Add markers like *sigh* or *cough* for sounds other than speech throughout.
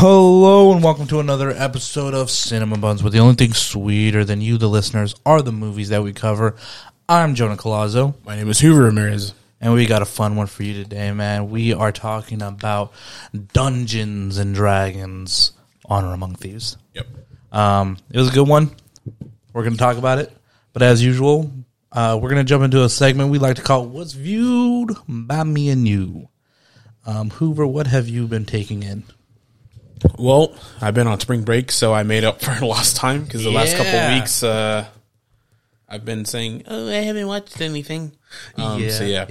Hello and welcome to another episode of Cinema Bunz, where the only thing sweeter than you, the listeners, are the movies that we cover. I'm Jonah Colazzo, My name is Hoover Ramirez. and we got a fun one for you today, man. We are talking about Dungeons and Dragons: Honor Among Thieves. Yep. Um, it was a good one. We're going to talk about it, but as usual, uh, we're going to jump into a segment we like to call "What's Viewed by Me and You." Um, Hoover, what have you been taking in? Well, I've been on spring break, so I made up for *laughs* lost time because the last couple Yeah. of weeks, uh, I've been saying, "Oh, I haven't watched anything." Um, so yeah.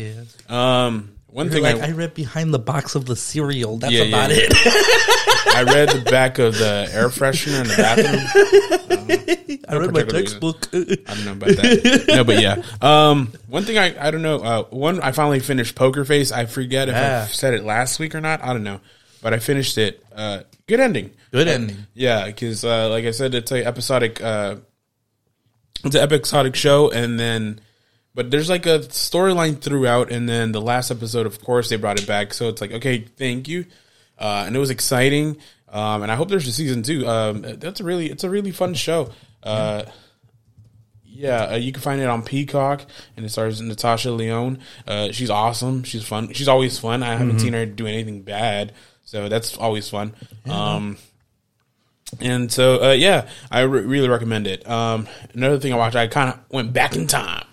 Um, one You're thing like, I, I read behind the box of the cereal. That's Yeah, yeah, about yeah. it. *laughs* I read the back of the air freshener in the bathroom. *laughs* I read my textbook. I don't know about that. no, but yeah. Um, one thing I I don't know. Uh, one I finally finished Poker Face. I forget if Yeah. I said it last week or not. I don't know, but I finished it. Uh, good ending. Good Uh, ending. Yeah, because uh, like I said, it's a episodic. Uh, it's an episodic show, and then. But there's like a storyline throughout, and then the last episode, of course, they brought it back. So it's like, okay, thank you, uh, and it was exciting. Um, and I hope there's a season two. Um, that's a really, it's a really fun show. Uh, yeah, uh, you can find it on Peacock, and it stars Natasha Lyonne. Uh, she's awesome. She's fun. She's always fun. I haven't seen her do anything bad, so that's always fun. Um, and so, uh, yeah, I re- really recommend it. Um, another thing I watched, I kind of went back in time.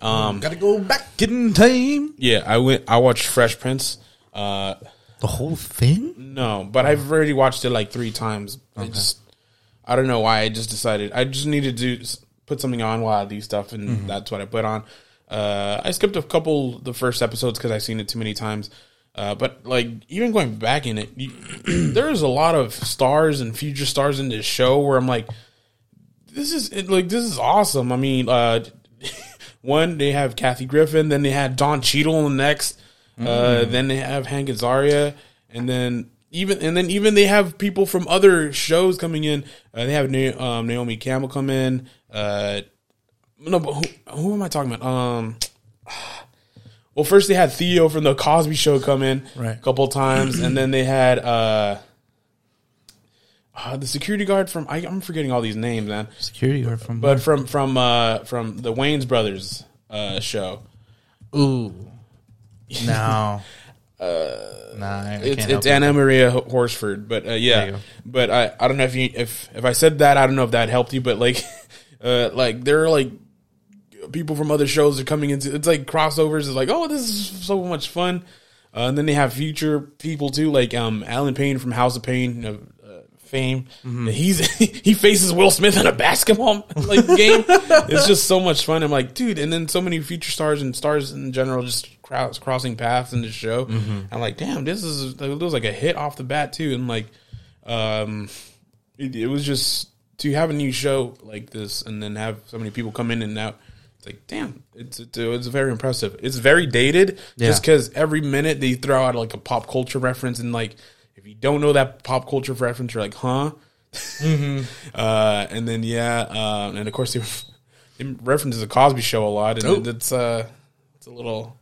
Um, Gotta go back in time. yeah, I went. I watched Fresh Prince. Uh, The whole thing? no, but I've already watched it like three times. I just, I don't know why. I just decided I just needed to put something on while I do stuff, and that's what I put on. Uh, I skipped a couple the first episodes because I've seen it too many times. Uh, but like even going back in it, you, *clears throat* there's a lot of stars and future stars in this show where I'm like, this is it, like this is awesome. I mean, uh, *laughs* one they have Kathy Griffin, then they had Don Cheadle next, uh, then they have Hank Azaria, and then even and then even they have people from other shows coming in. Uh, they have Na- um, Naomi Campbell come in. Uh, no, but who, who am I talking about? Um, well, first they had Theo from the Cosby Show come in Right. a couple times, and then they had uh, uh, the security guard from I, I'm forgetting all these names, man. Security guard from. But from from uh, from the Wayans Brothers uh, show, Ooh. *laughs* No. Uh, nah, it's it's Anna Maria Horsford. But uh, yeah, but I I don't know if you if if I said that I don't know if that helped you, but like *laughs* uh, like there are like people from other shows are coming into it's like crossovers. It's like oh this is so much fun. Uh, and then they have future people too, like um, Allen Payne from House of Payne, uh, uh, fame. Mm-hmm. He's *laughs* he faces Will Smith in a basketball *laughs* like game. it's just so much fun. I'm like, dude, and then so many future stars and stars in general just cross, crossing paths in the show. Mm-hmm. I'm like, damn, this is it was like a hit off the bat too, and like, um, it, it was just to have a new show like this and then have so many people come in and out. It's like, damn, it's it's, very impressive. It's very dated, Yeah. just because every minute they throw out like a pop culture reference, and like if you don't know that pop culture reference, you're like, huh? *laughs* uh, and then yeah, uh, and of course they, *laughs* they references the Cosby Show a lot, and it's uh, it's a little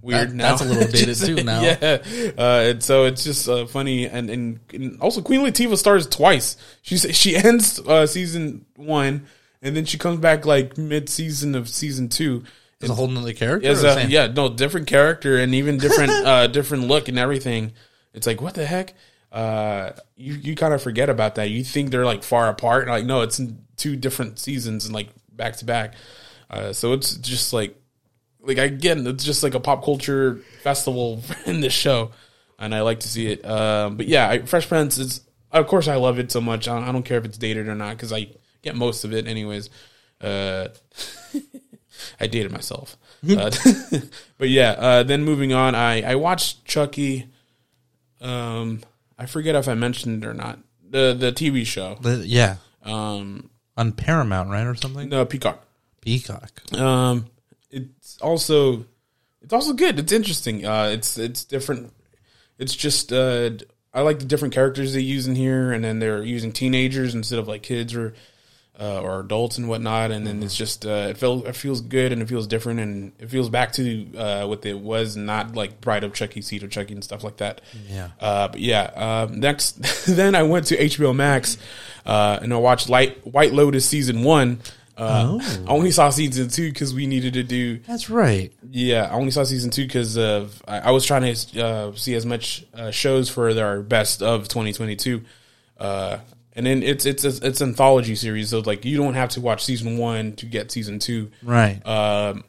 weird That- now. that's a little dated *laughs* too now. Yeah, uh, and so it's just uh, funny, and, and and also Queen Latifah stars twice. She she ends uh, season one, and then she comes back like mid season of season two. It's a whole nother character. As a, yeah, no, different character and even different *laughs* uh different look and everything. It's like what the heck? Uh you you kind of forget about that. You think they're like far apart. Like no, it's in two different seasons and like back to back. Uh so it's just like like again, it's just like a pop culture festival *laughs* in this show. And I like to see it. Um but yeah, I, Fresh Prince is of course I love it so much. I, I don't care if it's dated or not cuz I get most of it anyways. Uh *laughs* I dated myself. *laughs* uh, *laughs* but yeah, uh, then moving on, I, I watched Chucky. Um, I forget if I mentioned it or not. The the TV show. The- yeah. Um, On Paramount, right, or something? no, Peacock. Peacock. Um, it's also it's also good. It's interesting. Uh, it's it's different. It's just uh, I like the different characters they use in here, and then they're using teenagers instead of like kids or uh, or adults and whatnot, and then it's just uh, it feels it feels good and it feels different and it feels back to uh, what it was, not like Bride of Chucky, Seed of Chucky, and stuff like that. Yeah. Uh, but yeah, um, next *laughs* then I went to HBO Max uh, and I watched Light White Lotus season one. Uh, Oh. I only saw season two because we needed to do That's right. yeah, I only saw season two because of I, I was trying to uh, see as much uh, shows for our best of 2022, uh, and then it's it's it's, it's anthology series, so like you don't have to watch season one to get season two. Right. Um,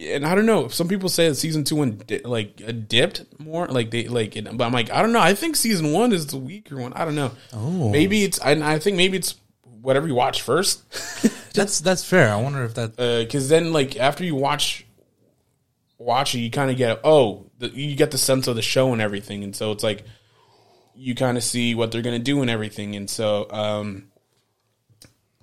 and I don't know. Some people say that season two one di- like uh, dipped more, like they like. It, but I'm like, I don't know. I think season one is the weaker one. I don't know. Oh. maybe it's. I, I think maybe it's whatever you watch first. *laughs* that's that's fair. I wonder if that. because then like after you watch watch it you kind of get oh the, you get the sense of the show and everything and so it's like you kind of see what they're gonna do and everything and so um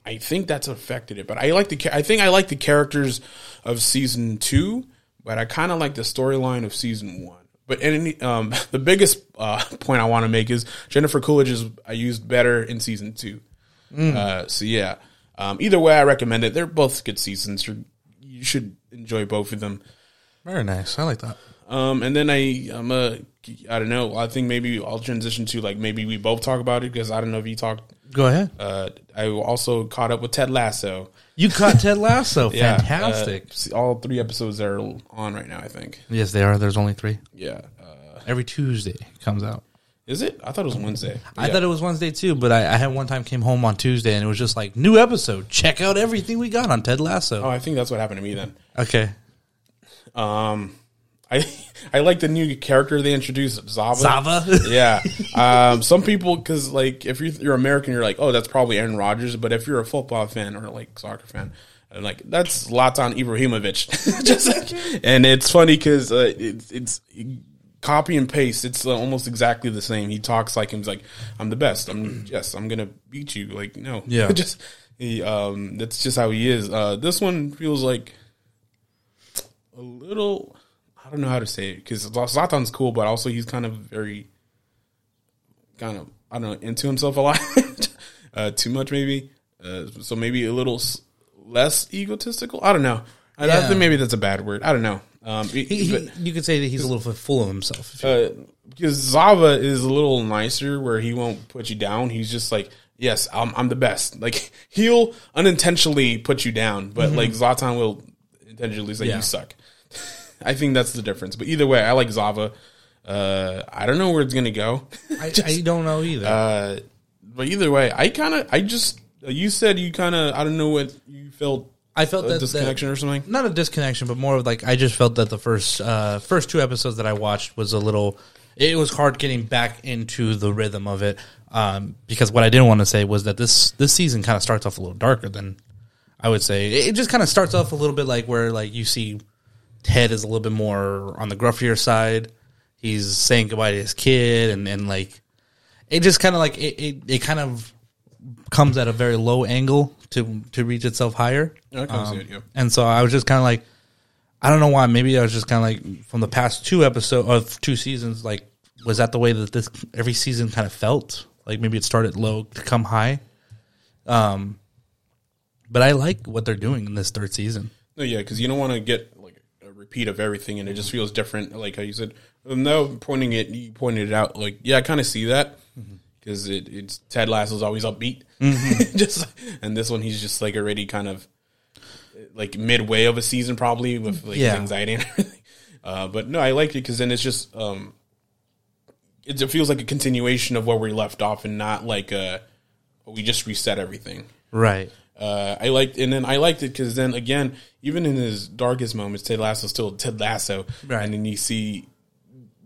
i think that's affected it but i like the I think i like the characters of season two but i kind of like the storyline of season one but any, um, *laughs* the biggest uh, *laughs* point I want to make is Jennifer Coolidge is I used better in season two. Uh, so yeah, um, either way, I recommend it. They're both good seasons. You're, you should enjoy both of them. Very nice. I like that. Um, and then I, I'm a, I don't know. I think maybe I'll transition to like maybe we both talk about it because I don't know if you talked. Go ahead. Uh, I also caught up with Ted Lasso. You caught Ted Lasso. *laughs* Yeah, Fantastic. uh, all three episodes are on right now. I think. yes, they are. There's only three. Yeah. Uh, Every Tuesday comes out. is it? I thought it was Wednesday. I Yeah. thought it was Wednesday too, but I, I had one time came home on Tuesday and it was just like new episode. Check out everything we got on Ted Lasso. Oh, I think that's what happened to me then. Okay, Um, I *laughs* I like the new character they introduced, Zava. Zava. *laughs* yeah. Um, some people, because like if you're, you're American, you're like, oh, that's probably Aaron Rodgers. But if you're a football fan or like soccer fan, and like that's Zlatan Ibrahimovic. *laughs* Just like, and it's funny because uh, it's it's copy and paste. It's uh, almost exactly the same. He talks like him. He's like, I'm the best. I'm yes, I'm gonna beat you. Like no, Yeah. just he. Um, that's just how he is. Uh, this one feels like a little. I don't know how to say it because Zlatan's cool, but also he's kind of very, kind of I don't know into himself a lot, *laughs* uh, too much maybe. Uh, so maybe a little s- less egotistical. I don't know. I, I think maybe that's a bad word. I don't know. Um, he, he, you could say that he's a little full of himself. uh, because Zava is a little nicer, where he won't put you down. He's just like, yes, I'm, I'm the best. *laughs* Like he'll unintentionally put you down, but like Zlatan will intentionally say Mm-hmm. Yeah. you suck. I think that's the difference. But either way, I like Zava. Uh, I don't know where it's gonna go. I, *laughs* I don't know either. Uh, but either way, I kind of, I just, you said you kind of, I don't know what you felt I felt a that disconnection or something. not a disconnection, but more of like I just felt that the first uh, first two episodes that I watched was a little. It was hard getting back into the rhythm of it um, because what I didn't want to say was that this this season kind of starts off a little darker than I would say. It just kind of starts off a little bit like where like you see Ted is a little bit more on the gruffier side. He's saying goodbye to his kid, and and like it just kind of like it, it it kind of comes at a very low angle to to reach itself higher. Yeah, I can see Um, it, yeah. And so I was just kind of like, I don't know why. Maybe I was just kind of like from the past two episodes of two seasons. Like, was that the way that this every season kind of felt? Like maybe it started low to come high. Um, but I like what they're doing in this third season. No, yeah, because you don't want to get repeat of everything, and it just feels different. Like how you said, no pointing it, you pointed it out. Like, yeah, I kind of see that because it, it's Ted Lasso's always upbeat, *laughs* just and this one he's just like already kind of like midway of a season, probably with like Yeah. anxiety and *laughs* everything. Uh, but no, I like it because then it's just um, it, it feels like a continuation of where we left off, and not like a we just reset everything. Right. Uh, I liked, and then I liked it because then again, even in his darkest moments, Ted Lasso's still Ted Lasso, Right. and then you see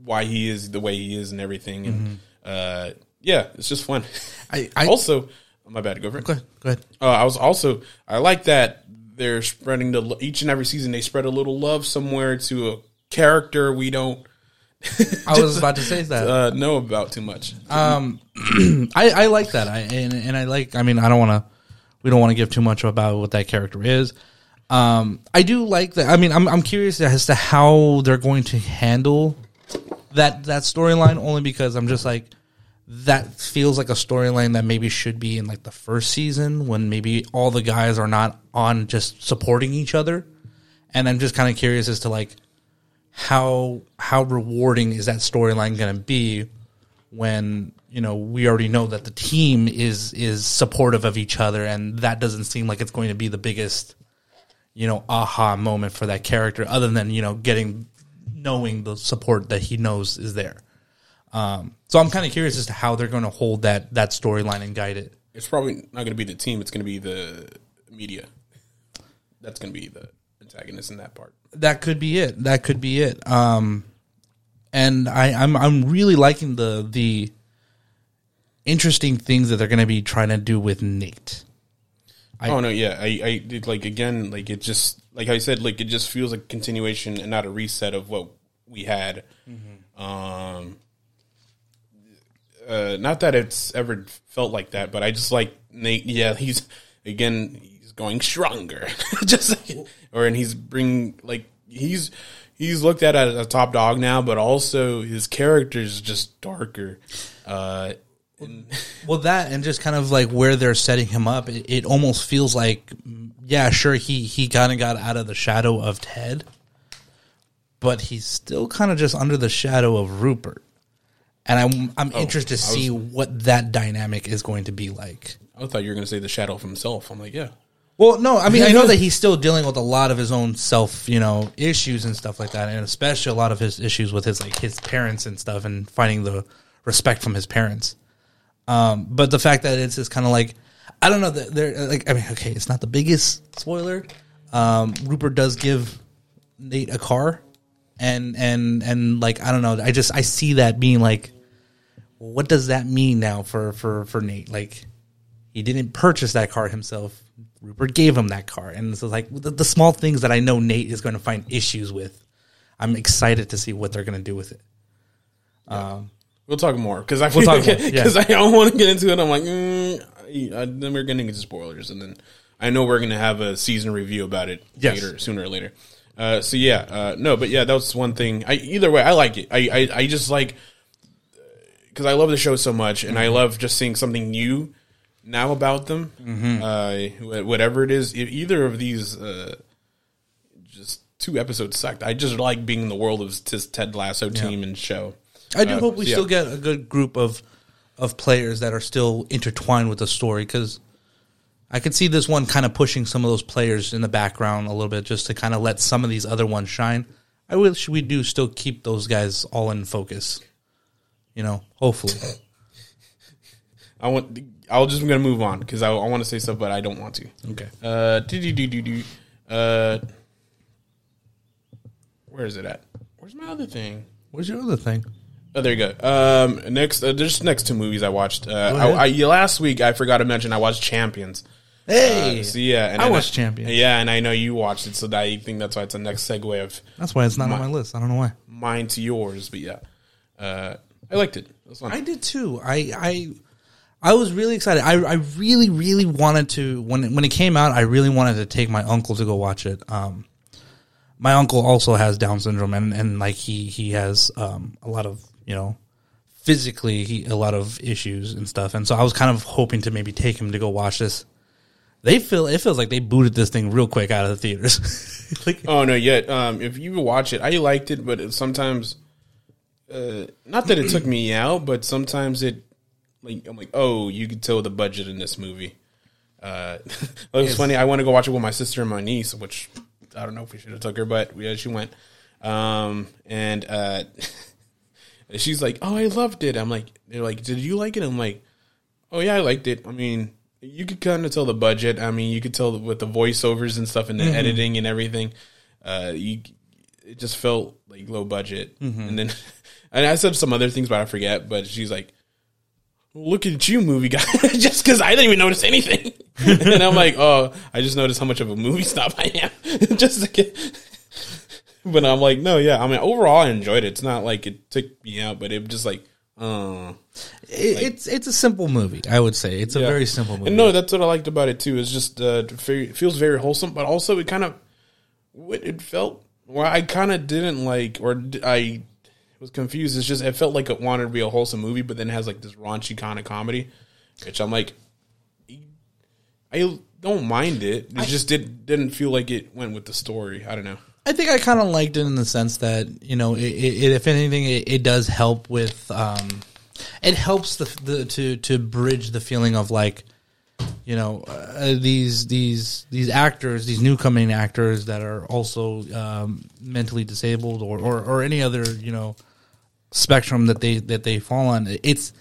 why he is the way he is and everything, and Mm-hmm. uh, yeah, it's just fun. I, I *laughs* also, my bad, go for it. go ahead. Go ahead. Uh, I was also I like that they're spreading the each and every season they spread a little love somewhere to a character we don't *laughs* I was *laughs* about to say that. uh, know about too much. Um, *clears throat* I, I like that. I and, and I like. I mean, I don't want to. We don't want to give too much about what that character is. Um, I do like that. I mean, I'm I'm curious as to how they're going to handle that that storyline. Only because I'm just like that feels like a storyline that maybe should be in like the first season when maybe all the guys are not on just supporting each other. And I'm just kind of curious as to like how how rewarding is that storyline going to be when you know we already know that the team is is supportive of each other and that doesn't seem like it's going to be the biggest you know aha moment for that character other than you know getting knowing the support that he knows is there um, so i'm kind of curious as to how they're going to hold that that storyline and guide it It's probably not going to be the team. It's going to be the media. That's going to be the antagonist in that part. that could be it that could be it um and i i'm i'm really liking the the interesting things that they're going to be trying to do with nate I- oh no, yeah, I, I did like again, like it just like I said, like it just feels like continuation and not a reset of what we had. Um, uh, not that it's ever felt like that, but I just like Nate. Yeah, he's again, he's going stronger, *laughs* just like, or and he's bring like he's he's looked at as a top dog now, but also his character is just darker. Uh, and Well, that and just kind of like where they're setting him up, it, it almost feels like, yeah, sure, he he kind of got out of the shadow of Ted, but he's still kind of just under the shadow of Rupert, and I'm I'm interested to see what that dynamic is going to be like. I thought you were going to say the shadow of himself. I'm like, yeah. Well, no, I mean I know that he's still dealing with a lot of his own self, you know, issues and stuff like that, and especially a lot of his issues with his like his parents and stuff, and finding the respect from his parents. Um, but the fact that it's just kind of like I don't know that they're like I mean okay, it's not the biggest spoiler. Um, Rupert does give Nate a car, and and and like I don't know, I just I see that being like, what does that mean now for for for Nate? Like he didn't purchase that car himself. Rupert gave him that car, and so like the, the small things that I know Nate is going to find issues with. I'm excited to see what they're going to do with it. We'll talk more because I We'll talk *laughs* more, yeah. because I don't want to get into it. I'm like, mm, I, I, then we're getting into spoilers, and then I know we're going to have a season review about it Yes. later, sooner or later. Uh, so yeah, uh, no, but yeah, that was one thing. I either way, I like it. I I, I just like because I love the show so much, and I Mm-hmm. love just seeing something new now about them. Mm-hmm. Uh, whatever it is, if either of these. Uh, just two episodes sucked. I just like being in the world of this Ted Lasso team and show. I do Uh, hope we so yeah. still get a good group of of players that are still intertwined with the story because I could see this one kind of pushing some of those players in the background a little bit just to kind of let some of these other ones shine. I wish we do still keep those guys all in focus. You know, hopefully. *laughs* I want. I'll just gonna move on because I, I want to say stuff, but I don't want to. Okay. Uh, do do do do do. Uh, where is it at? Where's my other thing? Where's your other thing? Oh, there you go. Um, next, uh, there's next two movies I watched. Uh. I, I, last week I forgot to mention I watched Champions. Hey, Uh, so yeah, and I and watched Champions. Yeah, and I know you watched it, so that I think that's why it's the next segue of that's why it's not on my list. I don't know why. mine to yours. But yeah, uh, I liked it. It. I did too. I I I was really excited. I I really really wanted to when it, when it came out. I really wanted to take my uncle to go watch it. Um, my uncle also has Down syndrome, and and like he he has um a lot of you know physically he a lot of issues and stuff. And so I was kind of hoping to maybe take him to go watch this. They feel it feels like they booted this thing real quick out of the theaters. *laughs* like Oh no, yet um, if you watch it, I liked it, but sometimes, uh, not that it took me out, but sometimes it, like I'm like, oh, you could tell the budget in this movie. Uh, *laughs* it was funny. I want to go watch it with my sister and my niece, which I don't know if we should have took her, but yeah, she went. Um, and uh, *laughs* she's like, "Oh, I loved it." I'm like, "They're like, did you like it?" I'm like, "Oh yeah, I liked it." I mean, you could kind of tell the budget. I mean, you could tell with the voiceovers and stuff and the editing and everything. Uh, you, it just felt like low budget. And then, *laughs* and I said some other things, but I forget. But she's like, "Look at you, movie guy!" *laughs* just because I didn't even notice anything. *laughs* and I'm like, "Oh, I just noticed how much of a movie snob I am." *laughs* just to get. But I'm like, no, yeah. I mean, overall, I enjoyed it. It's not like it took me out, but it just like, uh, it, it's it's a simple movie. I would say it's a very simple movie. And no, that's what I liked about it too. It's just uh, it feels very wholesome, but also it kind of what it felt. Well, I kind of didn't like, or I was confused. It's just it felt like it wanted to be a wholesome movie, but then it has like this raunchy kind of comedy, which I'm like, I don't mind it. It just did didn't feel like it went with the story. I don't know. I think I kind of liked it in the sense that you know, it, it, if anything, it, it does help with. Um, it helps the, the to to bridge the feeling of like, you know, uh, these these these actors, these new coming actors that are also um, mentally disabled or, or or any other you know spectrum that they that they fall on. It's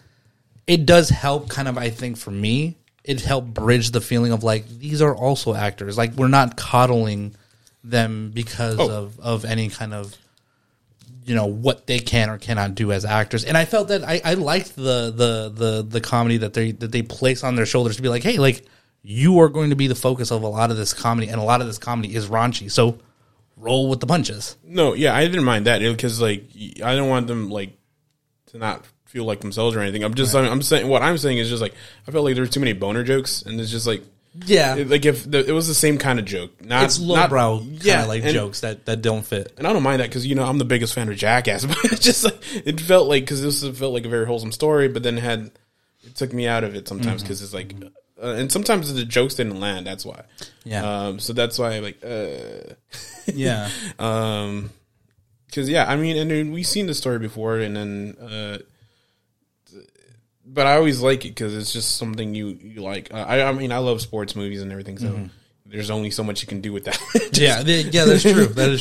it does help kind of I think for me it helped bridge the feeling of like these are also actors. Like we're not coddling them because Oh. of of any kind of you know what they can or cannot do as actors. And I felt that I, I liked the the the the comedy that they that they place on their shoulders to be like, hey, like you are going to be the focus of a lot of this comedy, and a lot of this comedy is raunchy. So roll with the punches. No, yeah, I didn't mind that because like I don't want them like to not feel like themselves or anything. I'm just I'm, I'm saying what I'm saying is just like I felt like there were too many boner jokes, and it's just like Yeah, it- like if the, it was the same kind of joke, not it's not- lowbrow kind yeah, like and, jokes that that don't fit. and I don't mind that because you know I'm the biggest fan of Jackass, *laughs* but it just like it felt like because this felt like a very wholesome story, but then had it took me out of it sometimes mm-hmm. because it's like. Uh, and sometimes the jokes didn't land. That's why. Yeah. Um. So that's why, like, uh, *laughs* Yeah, Um, because yeah, I mean, and then we've seen the story before, and then, uh, but I always like it because it's just something you you like. Uh, I I mean, I love sports movies and everything, so there's only so much you can do with that. *laughs* yeah, th- yeah. That's true. That is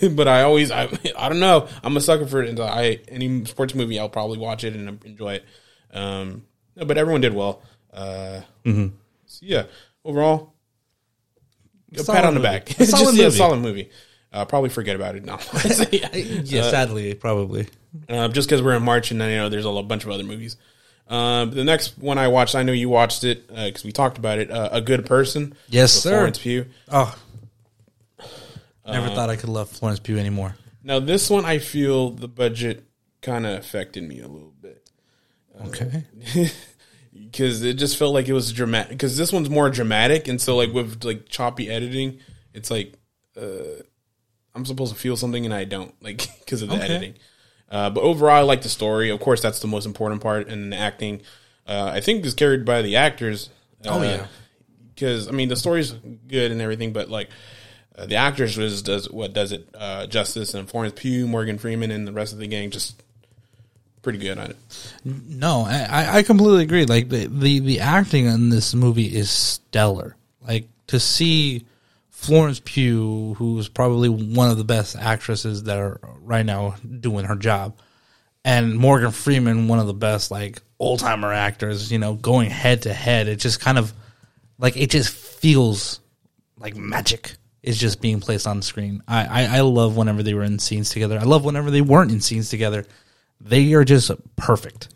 true. *laughs* but I always I I don't know. I'm a sucker for it, and I any sports movie I'll probably watch it and enjoy it. Um, but everyone did well. Uh, Mm-hmm. so yeah, overall, a Solid pat on the movie. back. A solid Just, yeah, movie. solid movie. Uh, probably forget about it now. *laughs* *laughs* yeah, sadly, probably. uh, just because we're in March and then you know there's a bunch of other movies. Um, the next one I watched, I know you watched it because we talked about it. Uh, a Good Person. Yes, sir. Florence Pugh. Oh, never thought I could love Florence Pugh anymore. Now this one, I feel the budget kind of affected me a little bit Okay. *laughs* because it just felt like it was dramatic. Because this one's more dramatic, and so like with like choppy editing, it's like uh, I'm supposed to feel something and I don't like *laughs* because of the Okay. editing. Uh, but overall, I like the story. Of course, that's the most important part, and the acting. Uh, I think is carried by the actors. Uh, Oh, yeah. because I mean the story's good and everything, but like uh, the actors was does what does it uh, justice and Florence Pugh, Morgan Freeman, and the rest of the gang just pretty good at it. No, I, I- completely agree. Like the, the the acting in this movie is stellar. Like to see Florence Pugh, who's probably one of the best actresses that are right now doing her job, and Morgan Freeman, one of the best like old timer actors, you know, going head to head. It just kind of like it just feels like magic is just being placed on the screen. I, I, I love whenever they were in scenes together. I love whenever they weren't in scenes together. They are just perfect.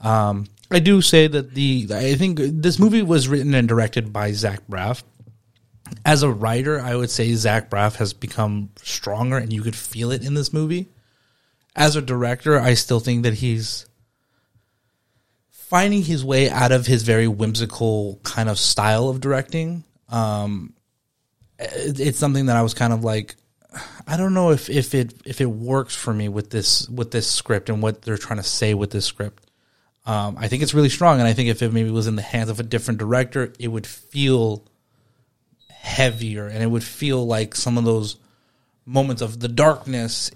Um, I do say that the I think this movie was written and directed by Zach Braff. As a writer, I would say Zach Braff has become stronger, and you could feel it in this movie. As a director, I still think that he's finding his way out of his very whimsical kind of style of directing. Um, it, it's something that I was kind of like, I don't know if, if it if it works for me with this with this script and what they're trying to say with this script. Um, I think it's really strong, and I think if it maybe was in the hands of a different director, it would feel heavier, and it would feel like some of those moments of the darkness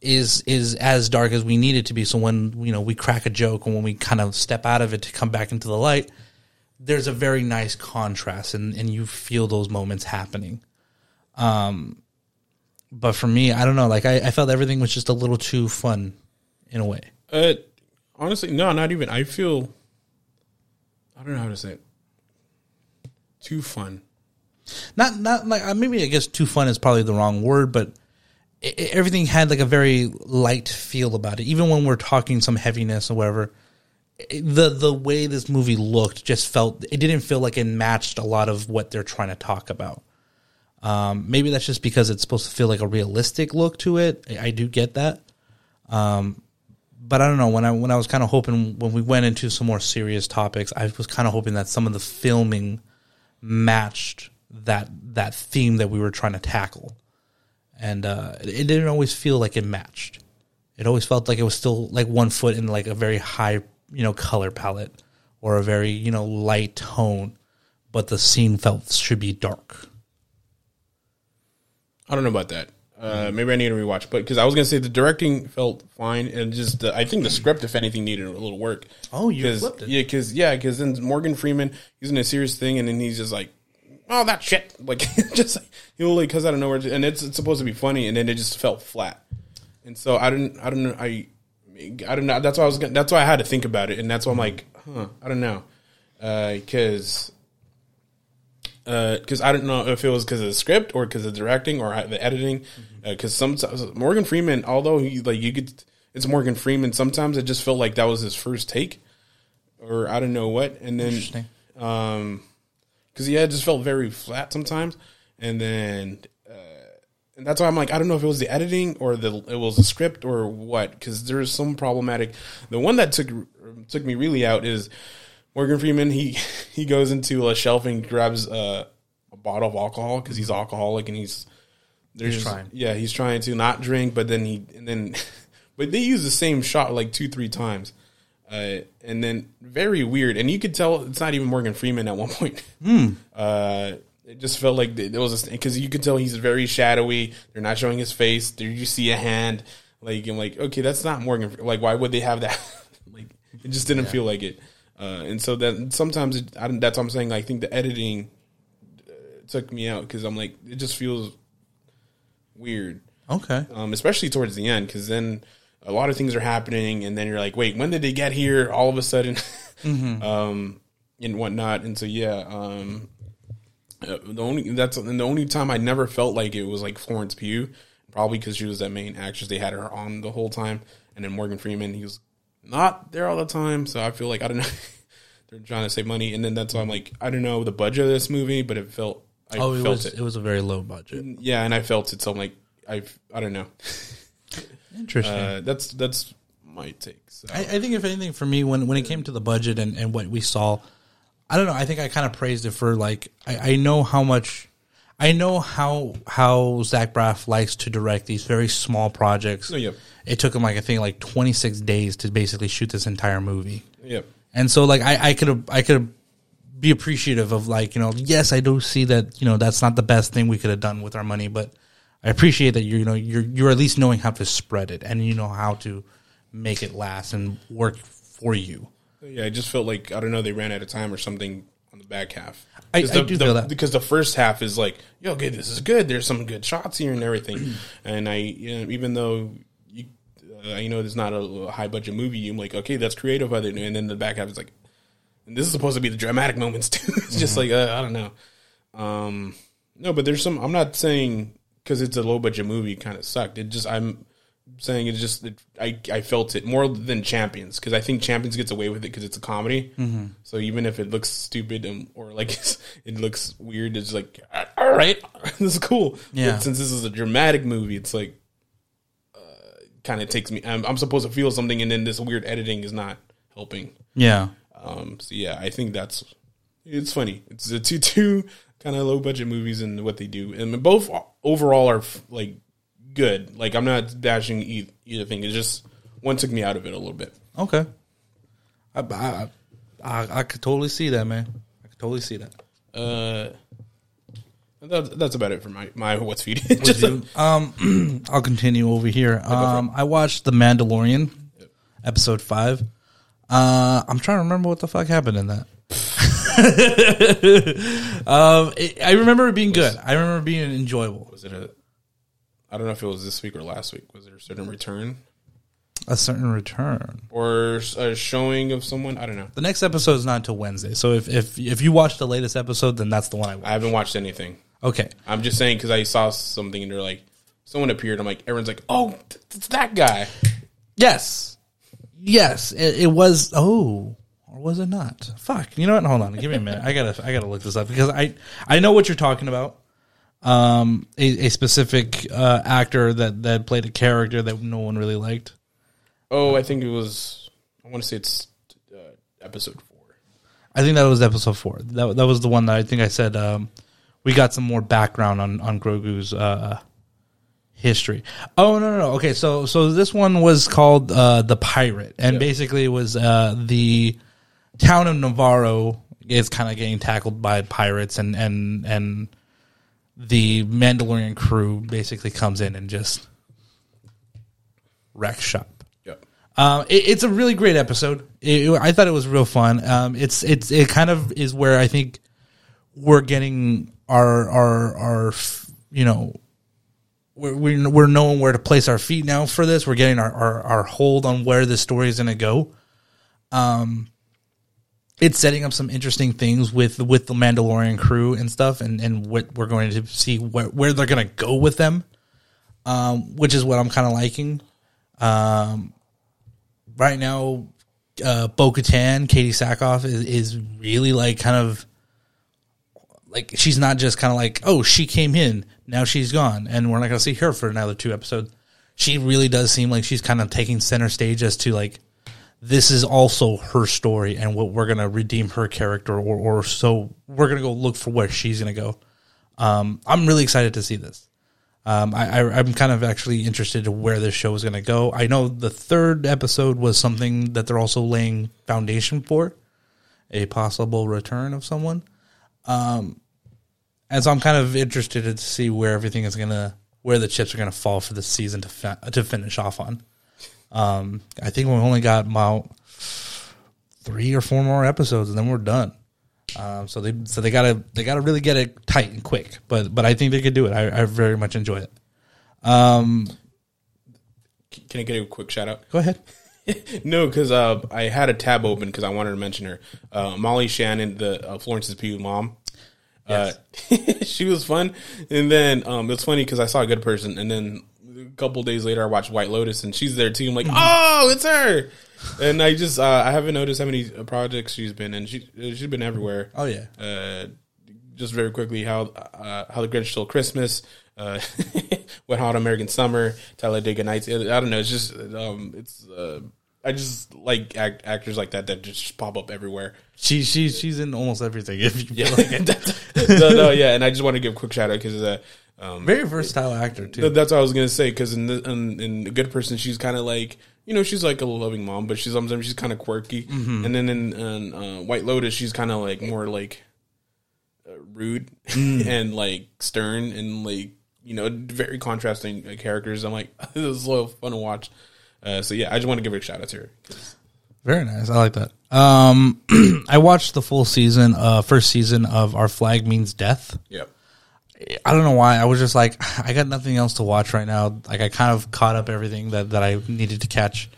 is is as dark as we need it to be. So when you know we crack a joke and when we kind of step out of it to come back into the light, there's a very nice contrast, and and you feel those moments happening. Um, but for me, I don't know. Like I, I felt everything was just a little too fun, in a way. Uh, honestly, no, not even. I feel. I don't know how to say it. Too fun. Not not like uh, maybe I guess too fun is probably the wrong word, but i i- everything had like a very light feel about it. Even when we're talking some heaviness or whatever, i- the the way this movie looked just felt it didn't feel like it matched a lot of what they're trying to talk about. Um, maybe that's just because it's supposed to feel like a realistic look to it. I, I do get that. Um, but I don't know when I when I was kind of hoping when we went into some more serious topics, I was kind of hoping that some of the filming matched that that theme that we were trying to tackle, and uh, it didn't always feel like it matched. it always felt like it was still like one foot in like a very high, you know, color palette or a very, you know, light tone, but the scene felt should be dark. I don't know about that. Uh, maybe I need to rewatch, but because I was gonna say the directing felt fine, and just the, I think the script, if anything, needed a little work. Oh, you 'Cause- flipped it. Yeah, because yeah, because then Morgan Freeman he's in a serious thing, and then he's just like, "Oh, that shit!" *laughs* Like *laughs* just like he'll like cuss out of nowhere, and it's, it's supposed to be funny, and then it just felt flat. And so I didn't, I don't know, I, I don't know. That's why I was, gonna, that's why I had to think about it, and that's why I'm like, huh, I don't know, because. Because I don't know if it was because of the script or because of directing or the editing. Because sometimes Morgan Freeman, although he like you could, it's Morgan Freeman. Sometimes it just felt like that was his first take, or I don't know what. And then, um, because yeah, it just felt very flat sometimes. And then, uh, and that's why I'm like, I don't know if it was the editing or the it was the script or what. Because there's some problematic. The one that took took me really out is Morgan Freeman. He *laughs* he goes into a shelf and grabs uh, a bottle of alcohol because he's alcoholic and he's there's He's trying. Yeah, he's trying to not drink, but then he and then, *laughs* but they use the same shot like two three times. Uh, and then very weird, and you could tell it's not even Morgan Freeman at one *laughs* point. Uh, it just felt like it was because you could tell he's very shadowy. They're not showing his face. There you see a hand. Like I'm like, okay, that's not Morgan. Like, why would they have that? like, it just didn't feel like it. Uh, and so that sometimes it, I, that's what I'm saying. I think the editing uh, took me out because I'm like, it just feels weird Okay. um, especially towards the end, because then a lot of things are happening, and then you're like, wait, when did they get here? All of a sudden, *laughs* um, and whatnot, and so yeah, um, uh, the only that's and the only time I never felt like it was like Florence Pugh, probably because she was that main actress. They had her on the whole time, and then Morgan Freeman, he was not there all the time, so I feel like I don't know. *laughs* They're trying to save money, and then that's why I'm like, I don't know the budget of this movie, but it felt. I Oh, it felt was it. it was a very low budget. Yeah, and I felt it. So I'm like, I I don't know. *laughs* Interesting. Uh, that's that's my take. So. I, I think if anything for me when when it came to the budget and, and what we saw, I don't know. I think I kind of praised it for like I, I know how much I know how how Zach Braff likes to direct these very small projects. Oh, yeah. It took him like I think like twenty six days to basically shoot this entire movie. Yep. And so like I I could I could be appreciative of like you know yes I do see that you know that's not the best thing we could have done with our money but I appreciate that you you know you're you're at least knowing how to spread it and you know how to make it last and work for you. Yeah, I just felt like I don't know they ran out of time or something on the back half. I- I the, do the- feel that. because the first half is like, yo, okay, this is good. There's some good shots here and everything. *clears throat* and I, you know, even though you, uh, you know, there's not a high budget movie, I'm like, okay, that's creative. Other and then the back half is like, and this is supposed to be the dramatic moments *laughs* too. it's just like uh, I don't know. Um, no, but there's some. I'm not saying because it's a low budget movie kind of sucked. It just I'm saying it just it, I I felt it more than Champions because I think Champions gets away with it because it's a comedy. Mm-hmm. So even if it looks stupid and, or like it's, *laughs* it looks weird, it's like all right, *laughs* this is cool. Yeah. But since this is a dramatic movie, it's like uh, kind of takes me. I'm, I'm supposed to feel something, and then this weird editing is not helping. Yeah. Um, so yeah, I think that's it's funny. It's the two *laughs* two kind of low budget movies and what they do, and both overall are like good. Like I'm not bashing either, either thing. It's just one took me out of it a little bit. Okay. I, I, I, I could totally see that, man. I could totally see that. Uh, that, that's about it for my my what's feeding. *laughs* just Um, *clears throat* I'll continue over here. Um, I watched The Mandalorian, episode five. Uh, I'm trying to remember what the fuck happened in that. *laughs* um, it, I remember it being good. I remember being enjoyable. was it a? I don't know if it was this week or last week. Was there a certain return A certain return. or a showing of someone? I don't know. The next episode is not until Wednesday. So if if if you watch the latest episode, then that's the one I I haven't watched anything. Okay. I'm just saying because I saw something and they're like, someone appeared. I'm like, everyone's like, oh, it's that guy. Yes. Yes. It, it was. Oh, or was it not? Fuck. You know what? Hold on. Give me a minute. I gotta. I gotta look this up because I I know what you're talking about. Um, a, a specific uh, actor that that played a character that no one really liked. Oh, I think it was. I want to say it's uh, episode four. I think that was episode four. That that was the one that I think I said. Um, we got some more background on on Grogu's uh, history. Oh no, no, no. Okay, so so this one was called uh, the Pirate, and basically it was uh, the town of Nevarro is kind of getting tackled by pirates, and and and the Mandalorian crew basically comes in and just wrecks shop. Yep. Um, it, it's a really great episode. It- I thought it was real fun. Um, it's it's it kind of is where I think we're getting our our our you know we're we're we're knowing where to place our feet now for this. We're getting our our, our hold on where this story is going to go. Um, it's setting up some interesting things with with the Mandalorian crew and stuff, and and what we're going to see where where they're going to go with them. Um, which is what I'm kind of liking. Um, right now, uh, Bo Katan, Katee Sackhoff is, is really like kind of like she's not just kind of like, oh, she came in, now she's gone, and we're not going to see her for another two episodes. She really does seem like she's kind of taking center stage as to like, this is also her story and what we're going to redeem her character, or, or so we're going to go look for where she's going to go. Um, I'm really excited to see this. Um, I, I, I'm kind of actually interested to where this show is going to go. I know the third episode was something that they're also laying foundation for, a possible return of someone. Um, and so I'm kind of interested to see where everything is going to, where the chips are to fall for this season to fa- to finish off on. Um, I think we only got about three or four more episodes, and then we're done. Um, so they so they gotta they gotta really get it tight and quick. But but I think they could do it. I, I very much enjoy it. Um, Can I get a quick shout out? go ahead. *laughs* no, because uh, I had a tab open because I wanted to mention her. Uh, Molly Shannon, the uh, Florence's Pugh mom. Uh, *laughs* she was fun, and then um, it's funny because I saw a good person, and then a couple days later I watched White Lotus, and she's there too. I'm like, oh, it's her. And I just uh, I haven't noticed how many projects she's been in. She she's been everywhere. Oh yeah, Uh, just very quickly, how uh, how the Grinch stole Christmas, uh, *laughs* Wet Hot American Summer, Talladega Nights. I don't know. It's just um, it's uh, I just like act, actors like that that just pop up everywhere. she she she's in almost everything. If you feel like *laughs* no, no, yeah, and I just want to give a quick shout out because uh, um, very versatile actor too. Th- That's what I was gonna say because in the in, in the good person she's kind of like you know she's like a loving mom, but she's sometimes she's kind of quirky. Mm-hmm. And then in, in uh, White Lotus she's kind of like more like uh, rude Mm. *laughs* and like stern and like you know very contrasting uh, characters. I'm like *laughs* this is so fun to watch. Uh, so yeah, I just want to give her a shout out to her. Very nice. I like that. Um, *clears throat* I watched the full season, uh, first season of Our Flag Means Death. Yep. I don't know why. I was just like, *sighs* I got nothing else to watch right now. Like I kind of caught up everything that, that I needed to catch.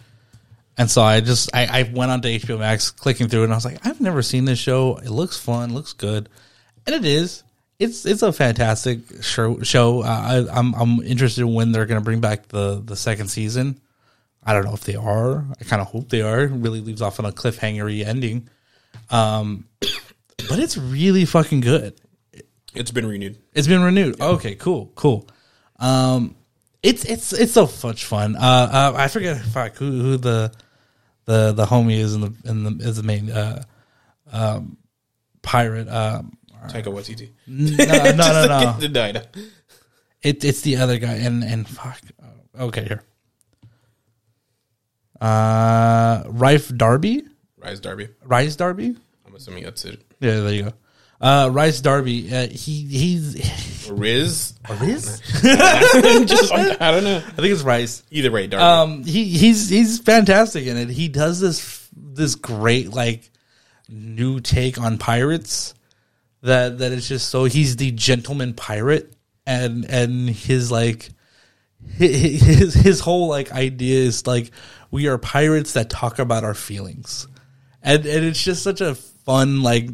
And so I just I, I went onto HBO Max, clicking through and I was like, I've never seen this show. It looks fun, looks good, and it is. It's it's a fantastic show. Show. Uh, I, I'm I'm interested in when they're going to bring back the the second season. I don't know if they are. I kind of hope they are. It really leaves off on a cliffhangery ending. Um, *coughs* but it's really fucking good. It's been renewed. It's been renewed. Okay, cool, cool. Um, it's it's it's so much fun. Uh, uh I forget fuck, who who the the the homie is in the in the is the main uh um pirate. Um, Taika Waititi. no, no, no, *laughs* no. Denied. It, it's the other guy, and and fuck. Okay, here. Uh, Rife Darby, Rise Darby. Rice Darby. I'm assuming that's it. Yeah, there you go. Uh, Rice Darby. Uh, he he's Riz. Riz. *laughs* *laughs* just like, I don't know. I think it's Rice. Either way, Darby. Um, he he's he's fantastic in it. He does this this great like new take on pirates that that it's just so he's the gentleman pirate and and his like his his, his whole like idea is like we are pirates that talk about our feelings and and it's just such a fun like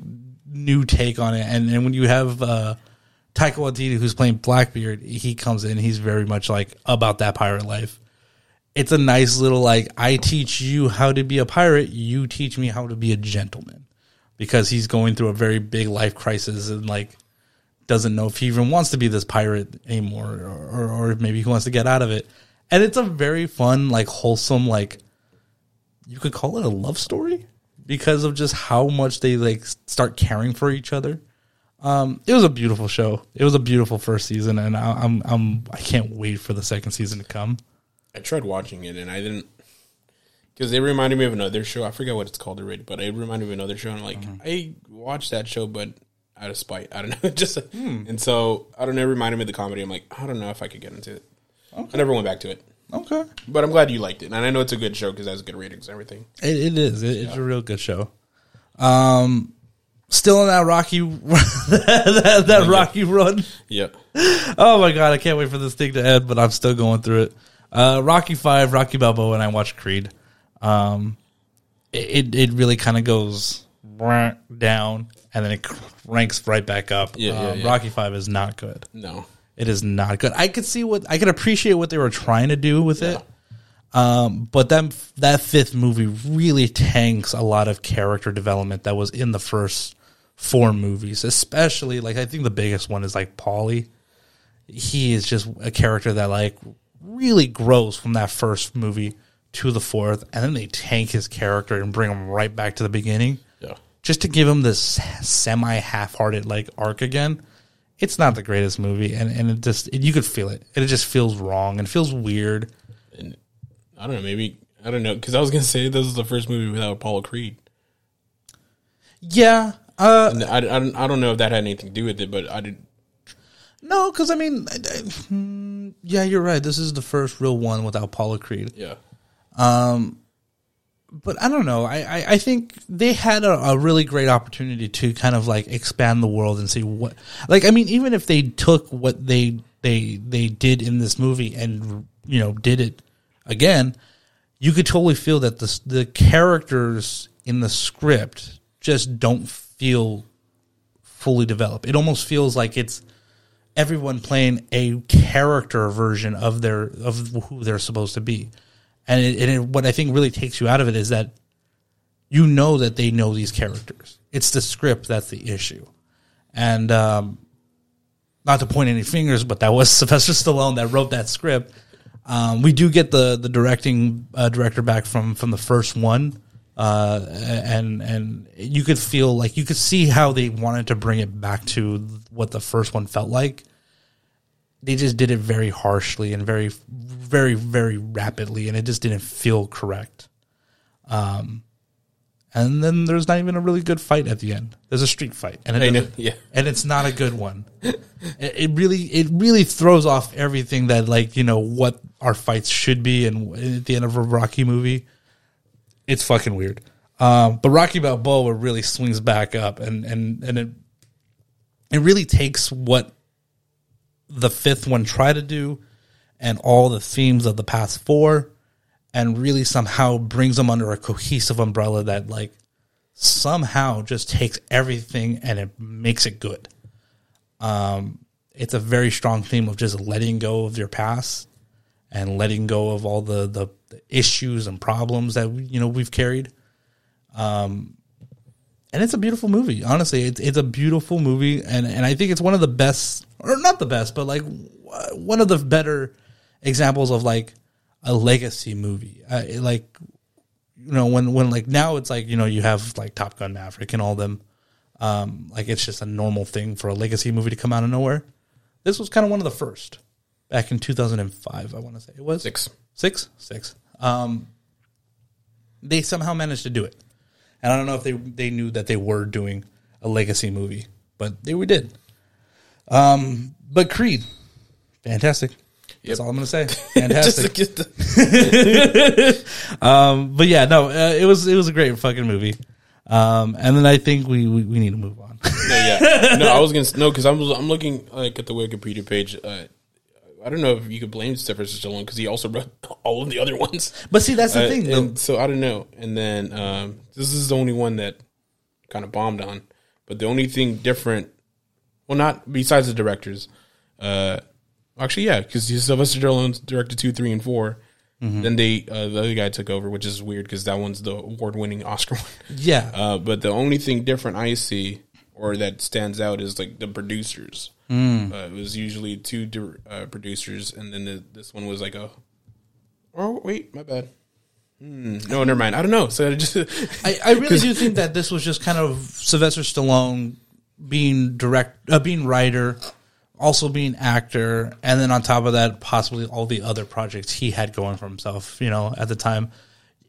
new take on it and and when you have uh Taika Waititi who's playing Blackbeard he comes in he's very much like about that pirate life it's a nice little like I teach you how to be a pirate, you teach me how to be a gentleman. Because he's going through a very big life crisis and like doesn't know if he even wants to be this pirate anymore or, or, or maybe he wants to get out of it. And it's a very fun, like wholesome, like you could call it a love story because of just how much they like start caring for each other. Um, it was a beautiful show. It was a beautiful first season, and I, I'm I'm I can't wait for the second season to come. I tried watching it and I didn't because it reminded me of another show. I forget what it's called already, but it reminded me of another show. And I'm like, I watched that show, but out of spite, I don't know. *laughs* Just and so I don't know. It reminded me of the comedy. I'm like, I don't know if I could get into it. I never went back to it, Okay, but I'm glad you liked it, and I know it's a good show because it has good ratings and everything. it, it is. It, it's a real good show. Um, still in that rocky *laughs* that, that rocky run. Yep. Oh my god, I can't wait for this thing to end, but I'm still going through it. Uh, Rocky Five, Rocky Balboa, and I watched Creed. Um, it it really kind of goes down, and then it ranks right back up. Yeah, yeah, Um, yeah. Rocky Five is not good. No. It is not good. I could see what I could appreciate what they were trying to do with it. Um, but then that fifth movie really tanks a lot of character development that was in the first four movies, especially like I think the biggest one is like Paulie. He is just a character that like really grows from that first movie to the fourth, and then they tank his character and bring him right back to the beginning Yeah. just to give him this semi half-hearted like arc again it's not the greatest movie and, and it just it, you could feel it and it just feels wrong and feels weird And I don't know. Maybe I don't know because I was gonna *laughs* say this is the first movie without Apollo Creed. yeah uh And I, I, don't, I don't know if that had anything to do with it, but I did. no because i mean I, I- hmm, yeah you're right this is the first real one without Apollo Creed Yeah. But i don't know i i, I think they had a, a really great opportunity to kind of like expand the world and see what like i mean even if they took what they they they did in this movie and you know did it again you could totally feel that the the characters in the script just don't feel fully developed. It almost feels like it's everyone playing a character version of their of who they're supposed to be, and, it, it, what I think really takes you out of it is that you know that they know these characters. It's the script that's the issue, and um, not to point any fingers, but that was *laughs* Sylvester Stallone that wrote that script. Um, we do get the the directing uh, director back from from the first one, uh, and and you could feel like you could see how they wanted to bring it back to what the first one felt like. They just did it very harshly and very, very, very rapidly, and it just didn't feel correct. Um, and then there's not even a really good fight at the end. There's a street fight, and it I know, doesn't- yeah. and it's not a good one. it, it really, it really throws off everything that like you know what our fights should be, and at the end of a Rocky movie, it's fucking weird. Um, but Rocky Balboa really swings back up, and and and it it really takes what the fifth one try to do, and all the themes of the past four, and really somehow brings them under a cohesive umbrella that like somehow just takes everything and it makes it good. Um, it's a very strong theme of just letting go of your past and letting go of all the, the, the issues and problems that you know we've carried. Um, and it's a beautiful movie. Honestly, it's it's a beautiful movie, and and I think it's one of the best, or not the best, but like one of the better examples of like a legacy movie. It, like you know when when like now it's like you know you have like Top Gun Maverick and all them. Um, like it's just a normal thing for a legacy movie to come out of nowhere. This was kind of one of the first back in 2005. I want to say it was Six. six, six. Um, they somehow managed to do it, and I don't know if they they knew that they were doing a legacy movie, but they we did. Um, but Creed, fantastic. That's Yep. all I'm gonna say. *laughs* Fantastic. the, *laughs* um, but yeah, no, uh, it was it was a great fucking movie. Um, and then I think we we, we need to move on. no, yeah. No, I was gonna s- no because I'm I'm looking like at the Wikipedia page. Uh, I don't know if you could blame Sylvester Stallone because he also wrote *laughs* all of the other ones. but see, that's the Uh, thing. and so I don't know. And then um, this is the only one that kind of bombed on. But the only thing different, well, not besides the directors. Uh, actually, yeah, because Sylvester Stallone directed two, three, and 4 Mm-hmm. Then they uh, the other guy took over, which is weird because that one's the award-winning *laughs* Oscar one. yeah, Uh, but the only thing different I see or that stands out is like the producers. Mm. Uh, it was usually two uh, producers, and then the, this one was like a. Oh wait, my bad. Hmm, no, never mind. I don't know. So I just I, I really *laughs* do think that this was just kind of Sylvester Stallone being direct, uh, being writer, also being actor, and then on top of that, possibly all the other projects he had going for himself. You know, at the time,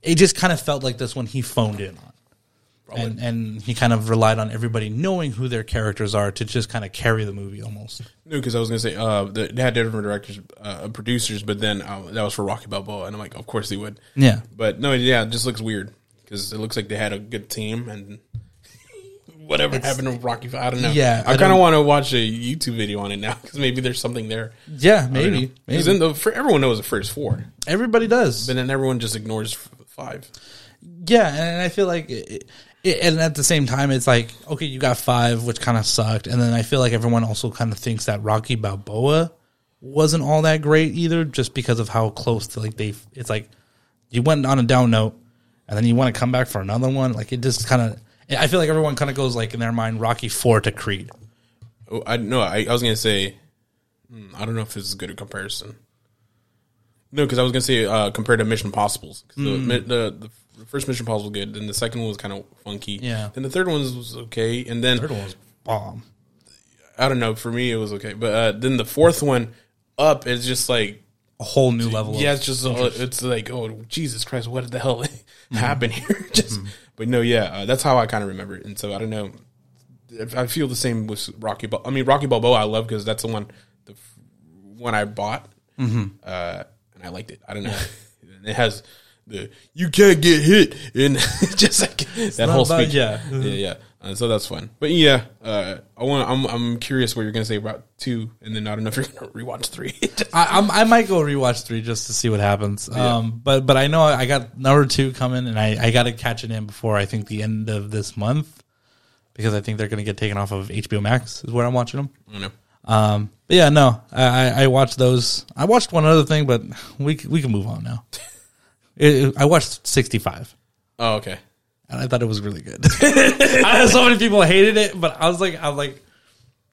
it just kind of felt like this one he phoned in on. And, and he kind of relied on everybody knowing who their characters are to just kind of carry the movie almost. No, because I was gonna say uh, the, they had different directors, uh, producers, but then uh, that was for Rocky Balboa, and I'm like, of course they would. Yeah. But no, yeah, it just looks weird because it looks like they had a good team and *laughs* whatever happened to Rocky. I don't know. Yeah, I I, kind of want to watch a YouTube video on it now because maybe there's something there. Yeah, maybe. Because maybe. then the for everyone knows the first four, Everybody does. but then everyone just ignores five. Yeah, and I feel like, it, it, and at the same time, it's like okay, you got five, which kind of sucked, and then I feel like everyone also kind of thinks that Rocky Balboa wasn't all that great either, just because of how close to like they. It's like you went on a down note, and then you want to come back for another one. Like it just kind of. I feel like everyone kind of goes like in their mind Rocky four to Creed. Oh, I no, I, I was gonna say, hmm, I don't know if this is a good comparison. No, because I was gonna say uh, compared to Mission Impossibles. 'Cause The, Hmm. the the first Mission Impossible was good, then the second one was kind of funky. Yeah. Then the third one was, okay, and then Third one was bomb. I don't know. For me, it was okay, but uh, then the fourth one up is just like A whole new level. yeah, of, it's just uh, it's like oh Jesus Christ, what the hell Mm-hmm. *laughs* happened here? *laughs* just, but no, yeah, uh, that's how I kind of remember it, and so I don't know. If I feel the same with Rocky. Bal- I mean, Rocky Balboa, I love because that's the one, the f- one I bought, Mm-hmm. uh, I liked it. I don't know. *laughs* it has the you can't get hit, and *laughs* just like that whole speech. yeah. yeah, yeah. Uh, so that's fun. But yeah, uh, I want. I'm I'm curious what you're gonna say about two, and then I don't know if you're gonna *laughs* rewatch three. I, I'm, I might go rewatch three just to see what happens. Um, but but I know I got number two coming, and I, I got to catch it in before I think the end of this month because I think they're going to get taken off of HBO Max is where I'm watching them. I know. Um, but yeah, no, I, I watched those. I watched one other thing, but we we can move on now. It, it- I watched 65. Oh, okay. And I thought it was really good. *laughs* I know so many people hated it, but I was like, I was like,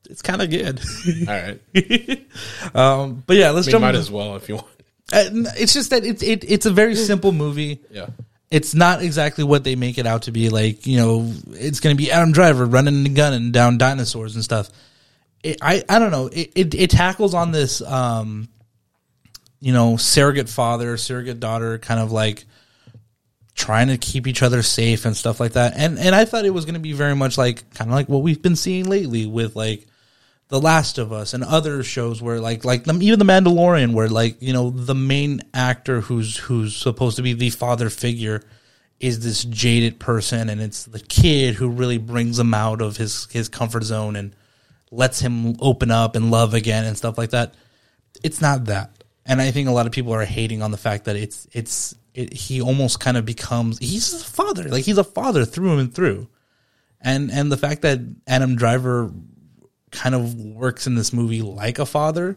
it's kind of good. *laughs* All right. *laughs* um, but yeah, let's jump might into as well if you want. Uh, it's just that it's it, it's a very simple movie. Yeah. It's not exactly what they make it out to be. Like you know, it's going to be Adam Driver running and gunning down dinosaurs and stuff. It, I I don't know. It, it it tackles on this um, you know, surrogate father, surrogate daughter, kind of like trying to keep each other safe and stuff like that. And and I thought it was going to be very much like kind of like what we've been seeing lately with like the Last of Us and other shows where like like even the Mandalorian where like you know the main actor who's who's supposed to be the father figure is this jaded person and it's the kid who really brings him out of his his comfort zone and lets him open up and love again and stuff like that. It's not that. And I think a lot of people are hating on the fact that it's it's it, he almost kind of becomes he's a father. Like he's a father through and through. And and the fact that Adam Driver kind of works in this movie like a father.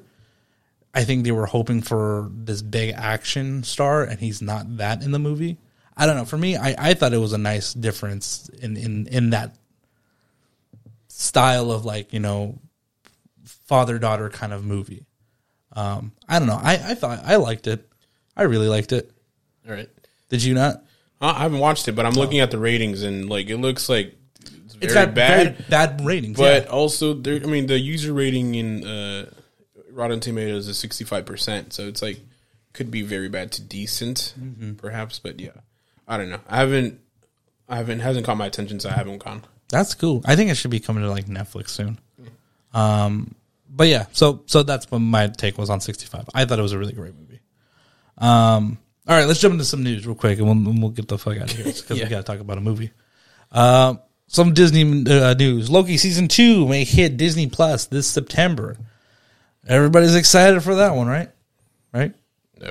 I think they were hoping for this big action star, and he's not that in the movie. I don't know. For me, I, I thought it was a nice difference in, in, in that style of like, you know, father daughter kind of movie. Um, I don't know. I, I thought I liked it. I really liked it. All right. Did you not? Uh, I haven't watched it, but I'm looking at the ratings and like it looks like it's very It's got bad. very bad ratings. but yeah. also, there. I mean, the user rating in uh, Rotten Tomatoes is 65, percent so it's like could be very bad to decent, Mm-hmm. perhaps. But yeah, I don't know. I haven't, I haven't hasn't caught my attention, so I haven't gone. That's cool. I think it should be coming to like Netflix soon. Um, but yeah, so so that's what my take was on 65. I thought it was a really great movie. Um, all right, let's jump into some news real quick, and we'll, we'll get the fuck out of here because *laughs* Yeah. we got to talk about a movie. Um, some Disney uh, news: Loki season two may hit Disney Plus this September. Everybody's excited for that one, right? Right? No,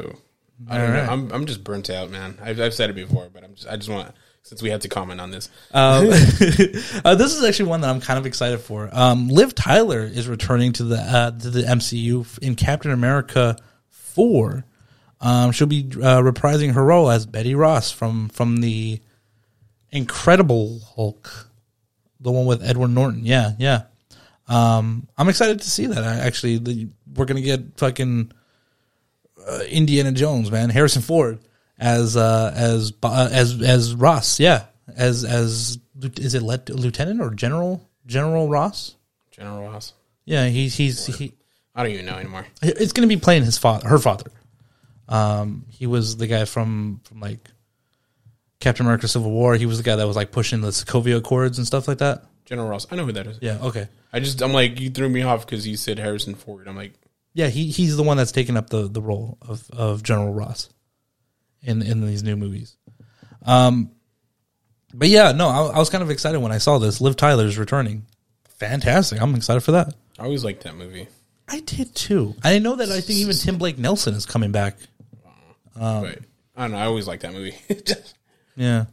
I don't All know. I'm I'm just burnt out, man. I've, I've said it before, but I'm just I just want since we had to comment on this. Um, *laughs* *laughs* uh, this is actually one that I'm kind of excited for. Um, Liv Tyler is returning to the uh, to the MCU in Captain America four. Um, she'll be uh, reprising her role as Betty Ross from from the Incredible Hulk, the one with Edward Norton. Yeah, yeah. Um, I'm excited to see that. I actually, the, we're gonna get fucking uh, Indiana Jones, man. Harrison Ford as uh, as uh, as as Ross. Yeah, as as is it let, lieutenant or general General Ross. General Ross. Yeah, he's he's he. I don't even know anymore. It's going to be playing his father, her father. Um, he was the guy from from like Captain America: Civil War. He was the guy that was like pushing the Sokovia Accords and stuff like that. General Ross. I know who that is. Yeah. Okay. I just I'm like you threw me off because you said Harrison Ford. I'm like Yeah, he he's the one that's taking up the the role of of General Ross in in these new movies. Um, but yeah, no, I, I was kind of excited when I saw this. Liv Tyler's returning. Fantastic! I'm excited for that. I always liked that movie. I did too. I know that I think even Tim Blake Nelson is coming back. but I don't know. I always liked that movie. *laughs* Yeah,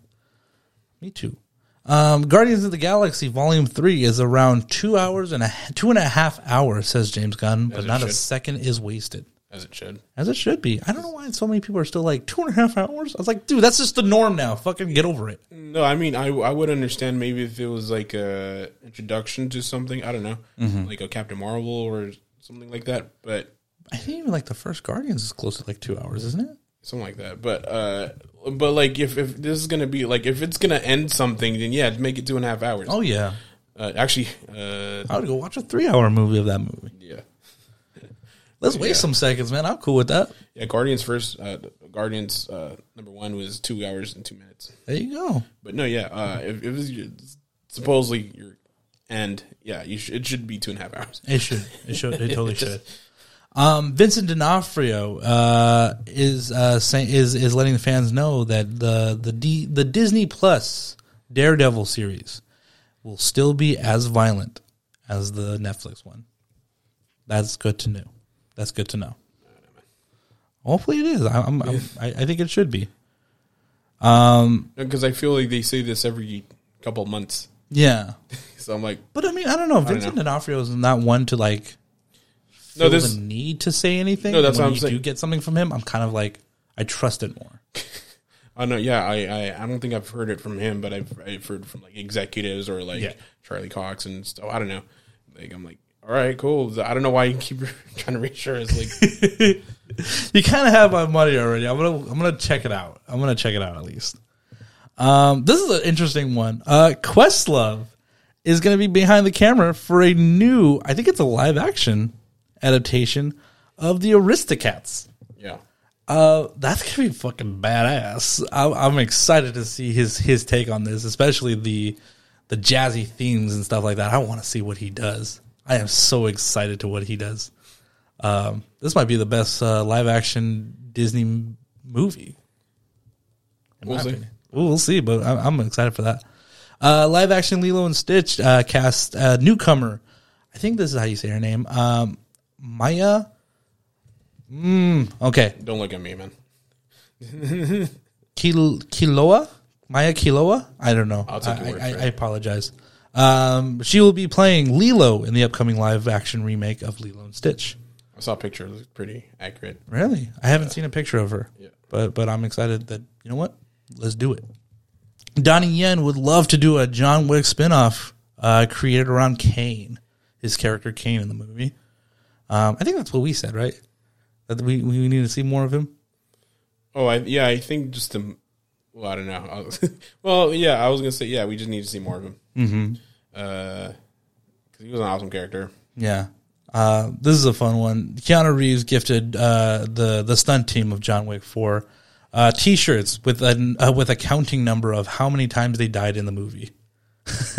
me too. Um, Guardians of the Galaxy Volume Three is around two hours and a two and a half hours, says James Gunn, but As not a second is wasted. As it should. As it should be. I don't know why so many people are still like two and a half hours. I was like, dude, that's just the norm now. Fucking get over it. No, I mean I I would understand maybe if it was like a introduction to something. I don't know, like a Captain Marvel or something like that. But I think even like the first Guardians is close to like two hours, isn't it? something like that. But uh, but like if if this is gonna be like if it's gonna end something, then yeah, make it two and a half hours. Oh yeah, Uh, actually, uh, I would go watch a three-hour movie of that movie. yeah, Let's waste some seconds, man. I'm cool with that. yeah. Guardians first. Uh, Guardians uh, number one was two hours and two minutes. There you go. But no, yeah. Uh, if, if it was supposedly your end, yeah, you should, it should be two and a half hours. It should. It should. It totally *laughs* should. Um, Vincent D'Onofrio uh, is uh, saying is is letting the fans know that the the D, the Disney Plus Daredevil series will still be as violent as the Netflix one. That's good to know. That's good to know. Hopefully, it is. I, I'm, I'm, I, I think it should be. Um, um, because I feel like they say this every couple months. Yeah, *laughs* So I'm like, but I mean, I don't know. Vincent know. D'Onofrio is not one to like no, this. the need to say anything. No, that's when what I'm you saying. do get something from him, I'm kind of like I trust it more. *laughs* I know. Yeah, I, I I don't think I've heard it from him, but I've I've heard from like executives or like Yeah. Charlie Cox and stuff. I don't know. Like I'm like, all right, cool. I don't know why you keep *laughs* trying to reassure us. Like, *laughs* You kind of have my money already. I'm gonna I'm gonna check it out. I'm gonna check it out at least. Um, this is an interesting one. Uh, Questlove is gonna be behind the camera for a new. I think it's a live action adaptation of the Aristocats. yeah, Uh, that's gonna be fucking badass. I'm, I'm excited to see his his take on this, especially the the jazzy themes and stuff like that. I want to see what he does. I am so excited to what he does. Um, this might be the best uh, live action Disney movie. We'll see. opinion. We'll, see, but I'm, I'm excited for that. Uh, live action Lilo and Stitch uh, cast uh, newcomer. I think this is how you say her name. Um, Maya. Mm, okay, don't look at me, man. Kil- Kiloa, Maya Kiloa. I don't know. I'll take I, word I, I it. apologize. Um, she will be playing Lilo in the upcoming live action remake of Lilo and Stitch. I saw a picture; it looked pretty accurate. Really, I haven't seen a picture of her. Yeah. but but I'm excited that you know what, let's do it. Donnie Yen would love to do a John Wick spinoff uh, created around Kane, his character Kane in the movie. Um, I think that's what we said, right? That we we need to see more of him. Oh, I, yeah, I think just the. Well, I don't know. *laughs* Well, yeah, I was gonna say yeah. We just need to see more of him. Mm-hmm. Uh, because he was an awesome character. Yeah. Uh, this is a fun one. Keanu Reeves gifted uh, the the stunt team of John Wick four uh, t-shirts with a uh, with a counting number of how many times they died in the movie. *laughs*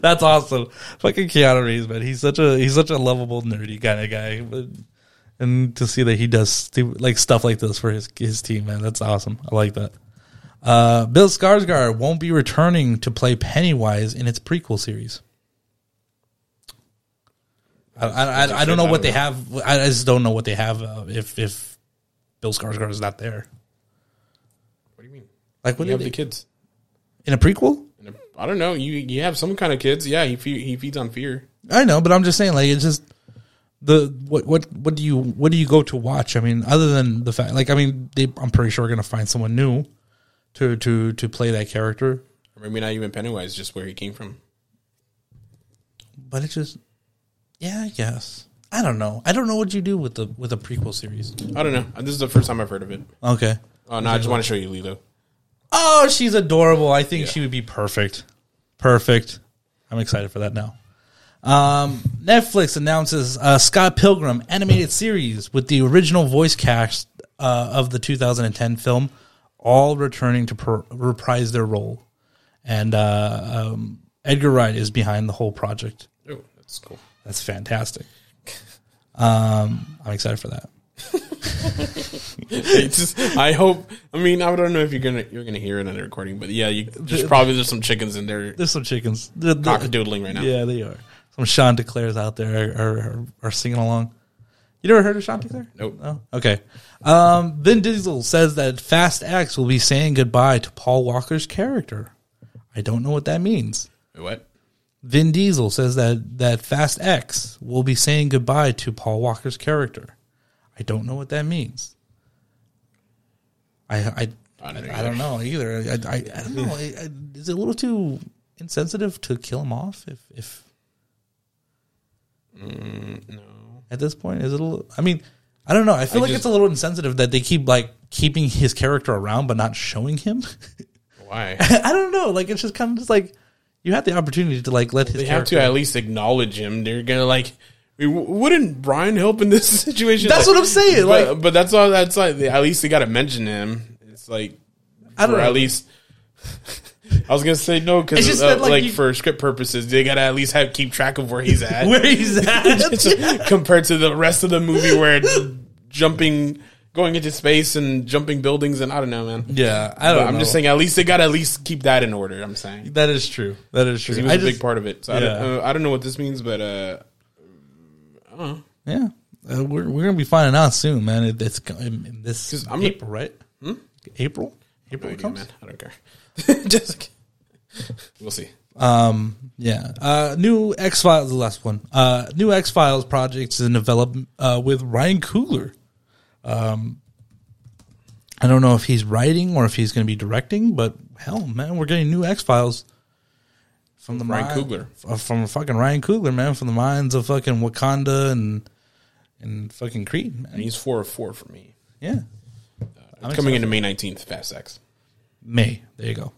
That's awesome. Fucking Keanu Reeves, man. He's such a he's such a lovable nerdy kind of guy. But, and to see that he does stu- like stuff like this for his his team, man, that's awesome. I like that. Uh, Bill Skarsgård won't be returning to play Pennywise in its prequel series. I, I, I, I don't know what they have. I just don't know what they have uh, if if Bill Skarsgård is not there. What do you mean? Like what You have did the kids. in a prequel? I don't know. You you have some kind of kids. Yeah, he fe- he feeds on fear. I know, but I'm just saying, like, it's just the what what what do you what do you go to watch? I mean, other than the fact, like, I mean, they, I'm pretty sure we're going to find someone new to to to play that character, Or maybe not even Pennywise, just where he came from. but it's just, yeah, I guess. I don't know. I don't know what you do with the with a prequel series. I don't know. Uh, this is the first time I've heard of it. Okay. Oh no, I just want to show you Lilo. Oh, she's adorable. I think Yeah. she would be perfect. Perfect. I'm excited for that now. Um, Netflix announces a Scott Pilgrim animated series with the original voice cast uh, of the 2010 film, all returning to per- reprise their role. And uh, um, Edgar Wright is behind the whole project. Oh, that's cool. That's fantastic. Um, I'm excited for that. *laughs* Just, I hope. I mean, I don't know if you're gonna you're gonna hear it on the recording, but yeah, you just probably there's some chickens in there There's some chickens. The- the- cockadoodling right now. yeah, they are. Some Chanticleers out there are, are, are singing along. You never heard of Chanticleer? Nope. No. Okay. Um, Vin Diesel says that Fast X will be saying goodbye to Paul Walker's character. I don't know what that means. What? Vin Diesel says that that Fast X will be saying goodbye to Paul Walker's character. I don't know what that means. I I I I don't don't, know either. I, I, I don't know. Is it a little too insensitive to kill him off? If if Mm, no. at this point is it a little? I mean, I don't know. I feel I like just- it's a little insensitive that they keep like keeping his character around but not showing him. *laughs* Why? *laughs* I don't know. Like it's just kind of just like you had the opportunity to like let his They have to at least acknowledge him. They're gonna like. I mean, wouldn't Brian help in this *laughs* situation? That's Like- what I'm saying, But, like- but that's all. That's like at least they got to mention him. It's like I don't or know. at least. I was gonna say no because uh, like, like, you- for script purposes, they gotta at least have keep track of where he's at. *laughs* where he's at. *laughs* compared to the rest of the movie where jumping, going into space and jumping buildings, and I don't know, man. yeah, I don't. I'm know. just saying, at least they got to at least keep that in order. I'm saying that is true. That is true. he was I a just, big part of it. So I, don't, uh, I don't know what this means, but uh, I don't know. Yeah, uh, we're we're gonna be finding out soon, man. It, it's in, in this April, right? April. April No idea, comes. man. I don't care. *laughs* just we'll see. Um, yeah. Uh, new X Files, the last one. Uh, new X Files projects in development uh, with Ryan Coogler. Um, I don't know if he's writing or if he's going to be directing, but hell, man, we're getting new X Files from the Ryan mind- Coogler. f- from fucking Ryan Coogler, man, from the minds of fucking Wakanda and and fucking Creed, And he's four of four for me. Yeah, I'm Coming excited into May 19th, Fast X. May. There you go.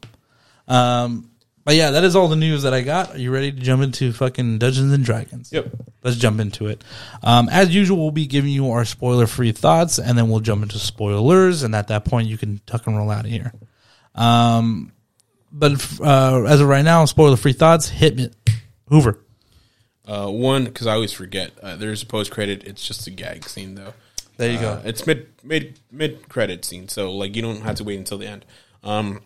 Um, but yeah, that is all the news that I got. Are you ready to jump into fucking Dungeons and Dragons? Yep. Let's jump into it. Um, as usual, we'll be giving you our spoiler free thoughts and then we'll jump into spoilers. And at that point, you can tuck and roll out of here. Um, but uh, as of right now, spoiler free thoughts, hit me. Hoover. Uh, one because I always forget. Uh, there's a post credit. It's just a gag scene though. There you Uh, go. It's mid mid mid credit scene, so like you don't have to wait until the end. Um,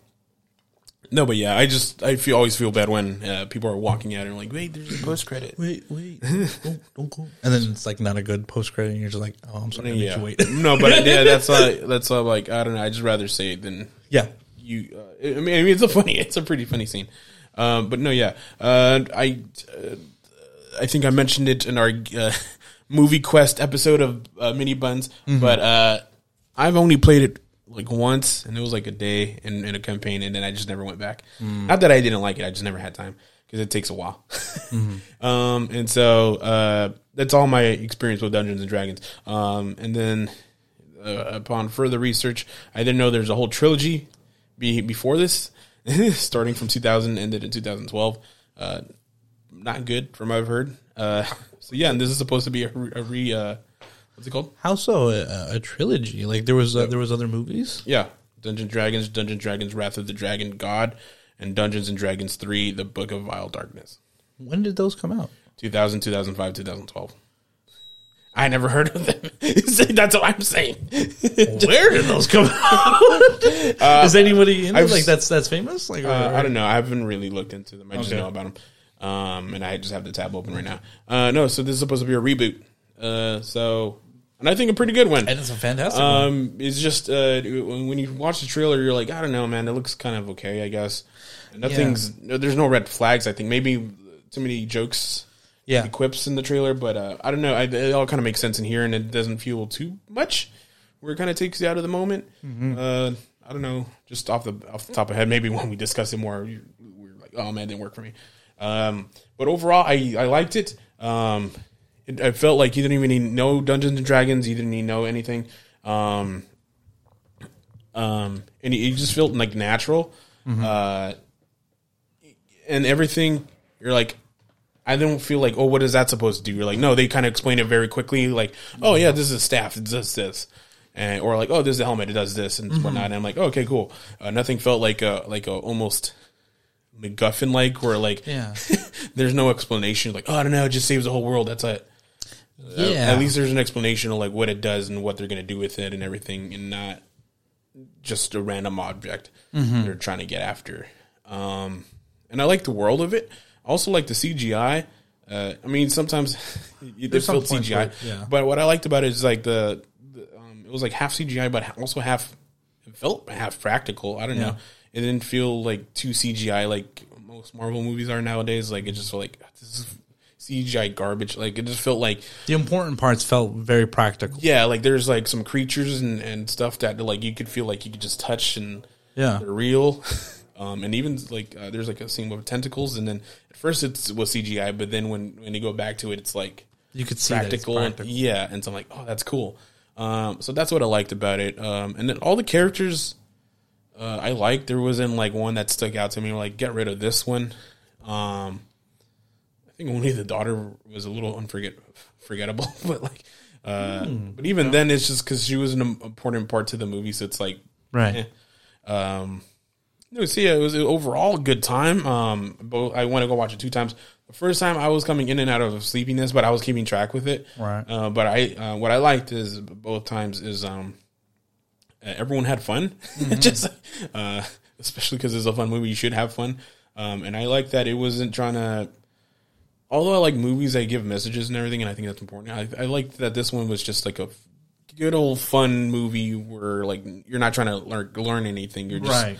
no, but yeah, I just I feel always feel bad when uh, people are walking out and like, wait, there's a post credit. Wait, wait. *laughs* don't, don't go. And then it's like not a good post credit. And you're just like, oh, I'm sorry. Yeah, you wait. no, but yeah, that's why *laughs* that's why like I don't know. I just rather say it than yeah. you. Uh, I mean, I mean, it's a funny, it's a pretty funny scene. Um, but no, yeah, uh, I uh, I think I mentioned it in our uh, *laughs* movie quest episode of uh, Mini Buns, but uh, I've only played it like once, and it was like a day in, in a campaign, and then I just never went back. Not that I didn't like it, I just never had time because it takes a while. *laughs* um, and so uh, that's all my experience with Dungeons and Dragons. Um, and then uh, upon further research, I didn't know there's a whole trilogy be, before this, *laughs* starting from 2000, ended in 2012. Uh, not good from what I've heard. Uh, *laughs* so yeah, and this is supposed to be a, re, a re uh, what's it called? How so? A, a trilogy? Like there was uh, there was other movies. Yeah, Dungeons Dragons, Dungeons Dragons, Wrath of the Dragon, God, and Dungeons and Dragons 3, The Book of Vile Darkness. When did those come out? 2000, 2005, 2012. I never heard of them. *laughs* That's what I'm saying. *laughs* Where did those come out? Is anybody in? I've like that's that's famous? Like Uh, I don't know. I haven't really looked into them. I just Okay. know about them. Um, and I just have the tab open right now. Uh, no, so this is supposed to be a reboot. Uh, so, and I think a pretty good one. And it's a fantastic. one. Um, it's just uh, when you watch the trailer, you're like, I don't know, man. It looks kind of okay, I guess. Nothing's no, there's no red flags. I think maybe too many jokes, Yeah. quips in the trailer, but uh, I don't know. I, it all kind of makes sense in here, and it doesn't feel too much. Where it kind of takes you out of the moment. Mm-hmm. Uh, I don't know, just off the off the top of head. Maybe *laughs* when we discuss it more, we're like, oh man, it didn't work for me. Um, but overall, I I liked it. Um, it, I felt like you didn't even need know Dungeons and Dragons. You didn't even know anything. Um, um, and it, it just felt like natural. Uh, and everything you're like, I don't feel like, oh, what is that supposed to do? You're like, no, they kind of explain it very quickly. Like, oh yeah, this is a staff, it does this, and or like, oh, this is a helmet, it does this and whatnot. And I'm like, oh, okay, cool. Uh, nothing felt like a like a almost MacGuffin like, where like, Yeah. *laughs* there's no explanation. Like, oh, I don't know, it just saves the whole world. That's it. Yeah. at least there's an explanation of like what it does and what they're gonna do with it and everything, and not just a random object they're trying to get after. Um, and I like the world of it. I also like the CGI. Uh, I mean, sometimes they felt CGI, it- yeah. but what I liked about it is like the, the um, it was like half CGI, but also half it felt half practical. I don't know. It didn't feel like too CGI like most Marvel movies are nowadays. Like it just felt like this is CGI garbage. Like it just felt like The important parts felt very practical. yeah, like there's like some creatures and, and stuff that like you could feel like you could just touch and Yeah. they're real. *laughs* Um, and even like uh, there's like a scene with tentacles, and then at first it's it was CGI, but then when when you go back to it, it's like You could see that it's practical. And, yeah, and so I'm like, oh, that's cool. Um, so that's what I liked about it. Um, and then all the characters uh, I liked. There wasn't like one that stuck out to me. Like get rid of this one. Um, I think only the daughter was a little unforget forgettable, *laughs* but like, uh, Hmm. but even then, it's just because she was an important part to the movie. So it's like, Right. eh. Um, no, see, it was overall a good time. Um, both I want to go watch it two times. The first time I was coming in and out of sleepiness, but I was keeping track with it. Right. Uh, but I, uh, what I liked is both times is um, everyone had fun. *laughs* Just, uh, especially because it's a fun movie, you should have fun. Um, and I like that it wasn't trying to. Although I like movies that give messages and everything, and I think that's important. I, I like that this one was just like a good old fun movie where like you're not trying to learn learn anything. You're just Right.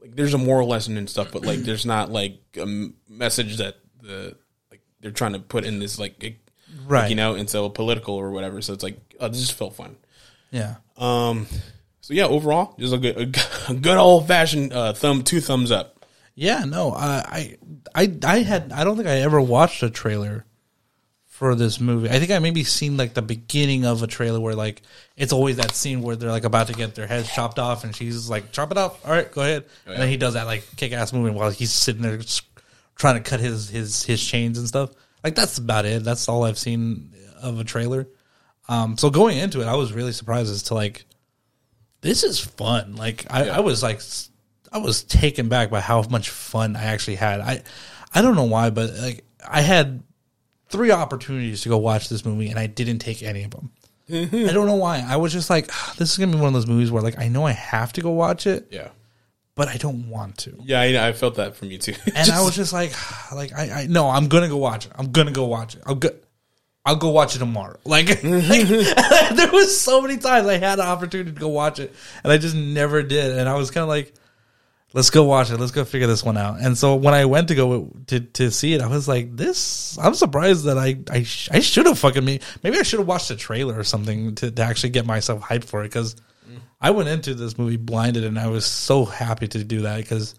like there's a moral lesson and stuff, but like *clears throat* there's not like a m- message that the like they're trying to put in this like, it- Right. like, you know, and so political or whatever. So it's like oh, this just felt fun. Yeah. Um, so yeah, overall, just a good a *laughs* good old fashioned uh, thumb two thumbs up. Yeah, no, I, I, I, I had, I don't think I ever watched a trailer for this movie. I think I maybe seen like the beginning of a trailer where like it's always that scene where they're like about to get their heads chopped off, and she's like, "Chop it off, all right, go ahead." And then he does that like kick ass movement while he's sitting there trying to cut his his his chains and stuff. Like that's about it. That's all I've seen of a trailer. Um, so going into it, I was really surprised as to like this is fun. Like I, I was like, I was taken back by how much fun I actually had. I, I don't know why, but like I had three opportunities to go watch this movie and I didn't take any of them. I don't know why. I was just like, "Ah, this is gonna be one of those movies where like I know I have to go watch it, Yeah, but I don't want to. yeah, I, I felt that from you too. *laughs* And I was just like, *sighs* like I, I no, I'm gonna go watch it. I'm gonna go watch it. I'll go. I'll go watch it tomorrow. *laughs* Like, like, *laughs* there was so many times I had an opportunity to go watch it, and I just never did. And I was kind of like, "Let's go watch it. Let's go figure this one out." And so when I went to go to to see it, I was like, "This." I'm surprised that I I, sh- I should have fucking me. Maybe I should have watched the trailer or something to, to actually get myself hyped for it because I went into this movie blinded, and I was so happy to do that because.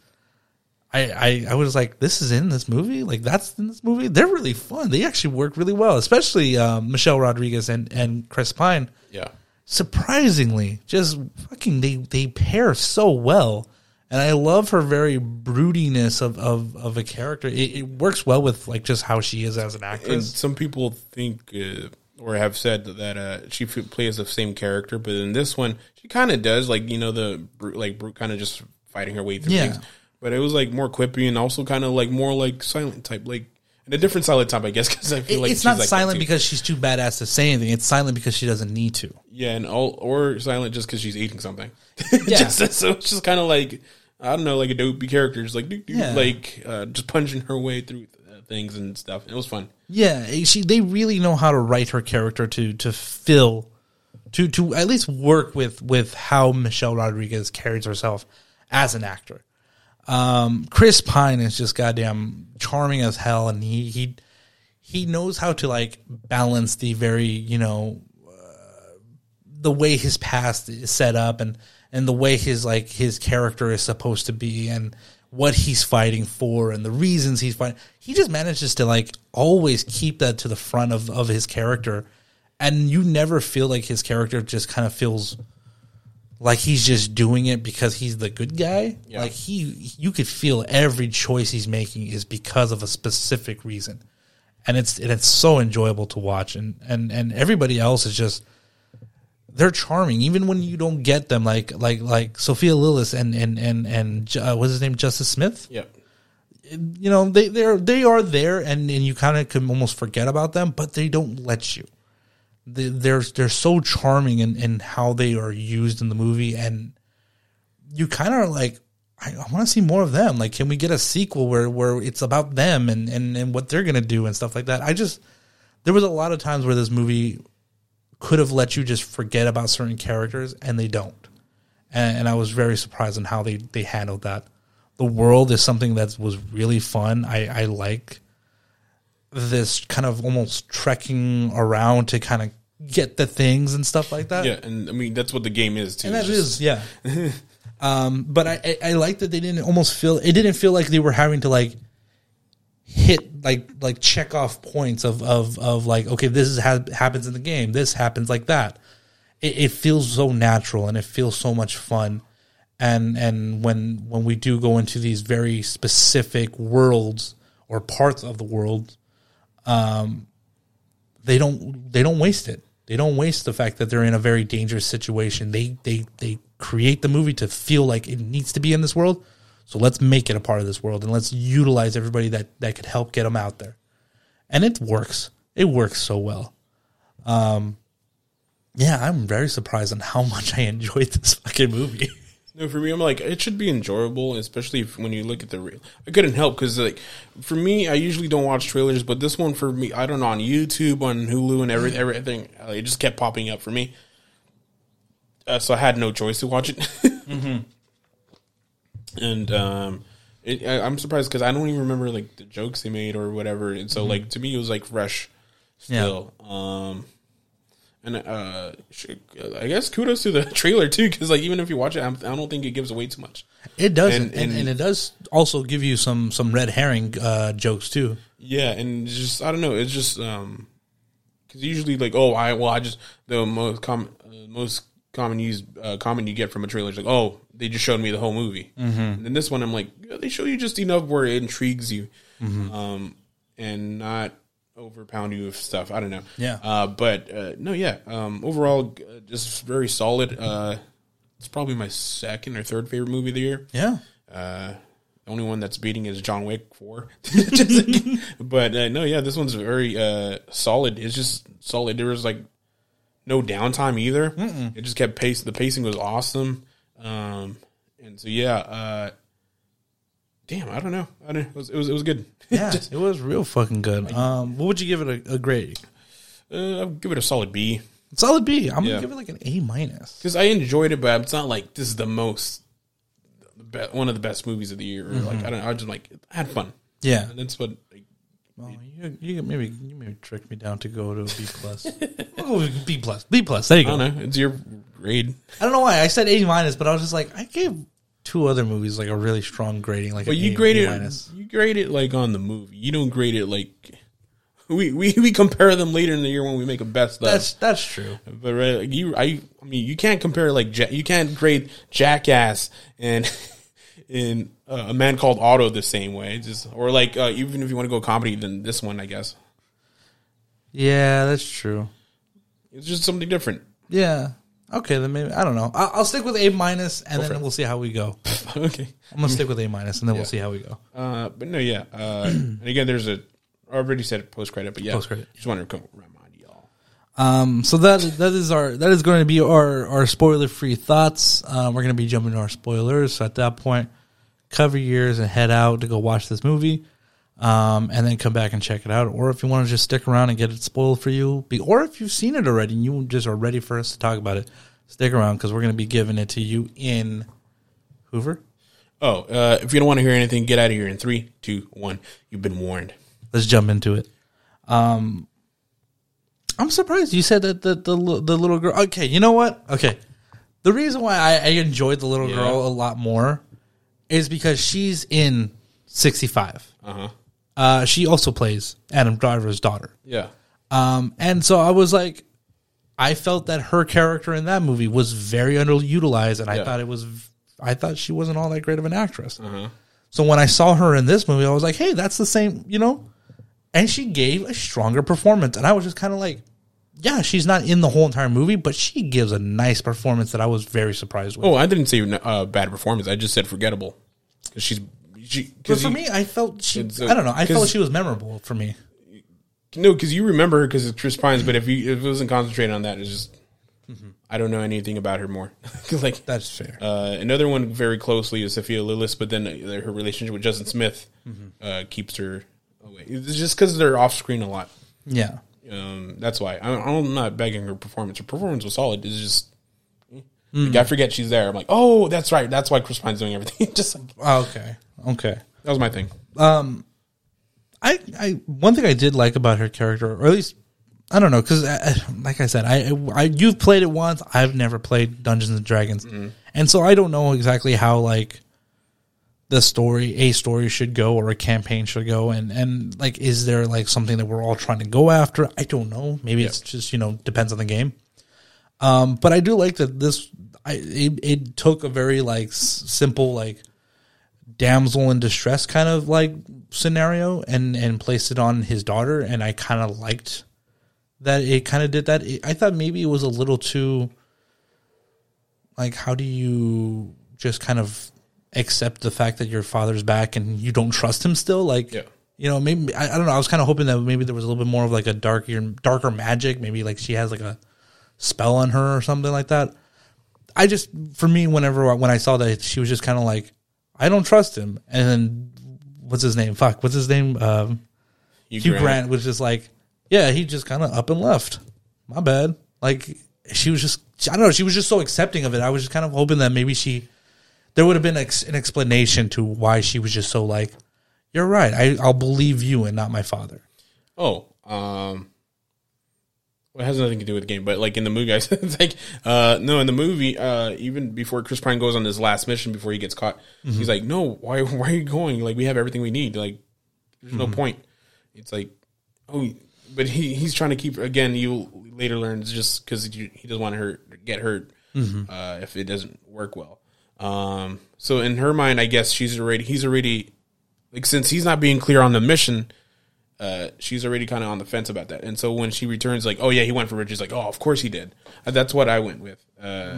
I, I, I was like, this is in this movie? Like, that's in this movie? They're really fun. They actually work really well, especially um, Michelle Rodriguez and, and Chris Pine. yeah, Surprisingly, just fucking, they, they pair so well. And I love her very broodiness of, of, of a character. It, it works well with, like, just how she is as an actress. and some people think uh, or have said that uh, she f- plays the same character, but in this one, she kind of does. Like you know, the like Brute kind of just fighting her way through Yeah. things. But it was like more quippy and also kind of like more like silent type, like and a different silent time, I guess, *laughs* because I feel like it's not like silent because she's too badass to say anything. It's silent because she doesn't need to. yeah, and all or silent just because she's eating something. *laughs* Yeah. just, so it's just kind of like I don't know, like a dopey character, just like doo, doo, Yeah. like uh, just punching her way through uh, things and stuff. It was fun. Yeah, she they really know how to write her character to to fill to to at least work with with how Michelle Rodriguez carries herself as an actor. Um, Chris Pine is just goddamn charming as hell, and he he he knows how to like balance the very you know uh, the way his past is set up and and the way his like his character is supposed to be and what he's fighting for and the reasons he's fighting. He just manages to like always keep that to the front of of his character and you never feel like his character just kind of feels like he's just doing it because he's the good guy. Yeah. Like he, you could feel every choice he's making is because of a specific reason, and it's and it's so enjoyable to watch. And and and everybody else is just they're charming, even when you don't get them. Like like like Sophia Lillis and and and and uh, what's his name, Justice Smith. Yeah. You know they they're they are there, and and you kind of can almost forget about them, but they don't let you they're they're so charming in, in how they are used in the movie, and you kind of are like, I, I want to see more of them. Like, can we get a sequel where where it's about them and and and what they're gonna do and stuff like that? I just there was a lot of times where this movie could have let you just forget about certain characters, and they don't, and, and I was very surprised on how they they handled that. The world is something that was really fun. I I like this kind of almost trekking around to kind of get the things and stuff like that. Yeah, and I mean that's what the game is too. And that just- is, yeah. *laughs* um, but I, I, I like that they didn't almost feel it didn't feel like they were having to like hit like like check off points of of of like okay this is ha- happens in the game this happens like that. It, it feels so natural and it feels so much fun. And and when when we do go into these very specific worlds or parts of the world, they don't they don't waste it. They don't waste the fact that they're in a very dangerous situation. They they they create the movie to feel like it needs to be in this world. So let's make it a part of this world and let's utilize everybody that that could help get them out there. And it works. It works so well. Um yeah, I'm very surprised on how *laughs* much I enjoyed this fucking movie. No, for me, I'm like it should be enjoyable, especially if, when you look at the. Re- I couldn't help because like for me, I usually don't watch trailers, but this one for me, I don't know on YouTube, on Hulu, and every, everything, uh, it just kept popping up for me. Uh, so I had no choice to watch it. *laughs* Mm-hmm. And um, it, I, I'm surprised because I don't even remember like the jokes they made or whatever, and Mm-hmm. so like to me it was like fresh still. Um, and uh, I guess kudos to the *laughs* trailer too, because like even if you watch it, I'm, don't think it gives away too much. It does And- and, and, and- it does also give you some some red herring uh, jokes too. Yeah, and just I don't know. It's just um, because usually like oh I well I just the most common uh, most common use uh, comment you get from a trailer is like oh they just showed me the whole movie. Mm-hmm. And then this one I'm like they show you just enough where it intrigues you, um, and not overpound you with stuff. I don't know. Yeah. Uh, but uh, no, yeah. Um, overall, uh, just very solid. Uh, it's probably my second or third favorite movie of the year. Yeah. Uh, the only one that's beating is John Wick Four. *laughs* But uh, no, yeah, this one's very uh, solid. It's just solid. There was like no downtime either. It just kept pace. The pacing was awesome. Um, and so yeah, uh, damn, I don't know. I don't. It was it was, it was good. *laughs* Yeah, Just, it was real fucking good. Um, what would you give it a, a grade? uh, I'll give it a solid B Solid B. I'm Yeah. gonna give it like an A minus. because I enjoyed it, but it's not like this is the most. be- One of the best movies of the year, or like I don't know. I just like I had fun, Yeah. and that's what like, Well, you, you maybe you maybe tricked me down to go to a B *laughs* plus. I'll go with B plus. B plus. There you I go. don't know. It's your grade. I don't know why I said A minus, but I was just like I gave two other movies like a really strong grading, like But you A- grade A it. minus. You grade it like on the movie. You don't grade it like *laughs* we we, we compare them later in the year when we make a best of. That's that's true. but right, like, you, I, I mean, you can't compare like Ja- you can't grade Jackass and *laughs* in uh, a man called Otto the same way. Just or like uh, even if you want to go comedy, then this one, I guess, Yeah, that's true. it's just something different. Yeah. Okay, then maybe I don't know. I'll, I'll stick with A minus, and for then it. we'll see how we go. *laughs* okay. I'm gonna stick with A minus, and then we'll see how we go. Uh, but no, yeah. Uh, *clears throat* and again, there's a I already said post credit, but yeah, Post-credit. Just wanted to remind y'all. Um, so that that is our that is going to be our our spoiler free thoughts. Um, we're going to be jumping to our spoilers. So at that point, cover your ears and head out to go watch this movie, um, and then come back and check it out. Or if you want to just stick around and get it spoiled for you, be, or if you've seen it already and you just are ready for us to talk about it, stick around because we're going to be giving it to you in Hoover. Oh, uh, if you don't want to hear anything, get out of here in three, two, one. You've been warned. Let's jump into it. Um, I'm surprised you said that the, the the little girl. Okay, you know what? Okay, the reason why I, I enjoyed the little Yeah. girl a lot more is because she's in 65. Uh-huh. Uh, she also plays Adam Driver's daughter. Yeah. Um, and so I was like, I felt that her character in that movie was very underutilized, and I Yeah. thought it was. I thought she wasn't all that great of an actress. Uh-huh. So when I saw her in this movie, I was like, "Hey, that's the same," you know. And she gave a stronger performance, and I was just kind of like, "Yeah, she's not in the whole entire movie, but she gives a nice performance that I was very surprised with." Oh, I didn't say uh, bad performance. I just said forgettable. 'Cause she's she. but for you- me, I felt she. It's a- I don't know. I felt she was memorable for me. no, because you remember her because it's Chris Pine's. But if you if it wasn't concentrated on that, it's just I don't know anything about her more. *laughs* like That's fair. uh, another one very closely is Sophia Lillis, but then uh, her relationship with Justice Smith Mm-hmm. uh, keeps her away. It's just because they're off screen a lot. yeah. Um, that's why I, I'm not begging her performance. Her performance was solid. It's just Mm. like, I forget she's there. I'm like, oh, that's right. That's why Chris Pine's doing everything. *laughs* just like Oh, okay. Okay. that was my thing. Um, I, I one thing I did like about her character, or at least I don't know, because like I said, I, I you've played it once. I've never played Dungeons and Dragons, and so I don't know exactly how like the story, a story should go, or a campaign should go, and and like, is there like something that we're all trying to go after? I don't know. Maybe it's just you know depends on the game. Um, but I do like that this. I it, it took a very like s- simple like damsel in distress kind of like scenario and and placed it on his daughter and i kind of liked that it kind of did that. I thought maybe it was a little too like how do you just kind of accept the fact that your father's back and you don't trust him still? Like Yeah. you know maybe I, I don't know. I was kind of hoping that maybe there was a little bit more of like a darker darker magic. Maybe like she has like a spell on her or something like that. I just for me whenever when I saw that she was just kind of like I don't trust him. And then what's his name? Fuck what's his name? Um, Hugh Hugh Grant. Grant was just like yeah he just kind of up and left. My bad. Like she was just I don't know she was just so accepting of it. I was just kind of hoping that maybe she there would have been ex- an explanation to why she was just so like you're right. I, I'll believe you and not my father. Oh, um, well, it has nothing to do with the game, but like in the movie, guys, *laughs* it's like, uh, no, in the movie, uh, even before Chris Pine goes on his last mission before he gets caught, he's like, no, why, *laughs* why are you going? Like, we have everything we need. Like, there's no point. It's like, oh, but he, he's trying to keep, again, you later learn it's just because he doesn't want to hurt, get hurt, uh, if it doesn't work well. Um, so in her mind, I guess she's already, he's already, like, since he's not being clear on the mission, uh, she's already kind of on the fence about that. And so when she returns, like, oh yeah, he went for riches. Like, oh, of course he did. Uh, that's what I went with. Uh,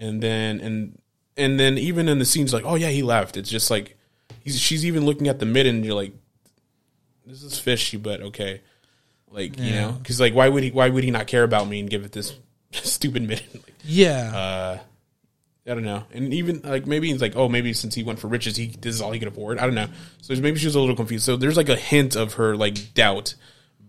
And then and and then even in the scenes, like, oh yeah, he left. It's just like he's she's even looking at the midden. And you're like, this is fishy, but okay. Like you know, because like, why would he? Why would he not care about me and give it this *laughs* stupid midden? *laughs* Like, yeah uh, I don't know. And even like maybe it's like, oh, maybe since he went for riches, he this is all he could afford. I don't know. So maybe she was a little confused. So there's like a hint of her like doubt,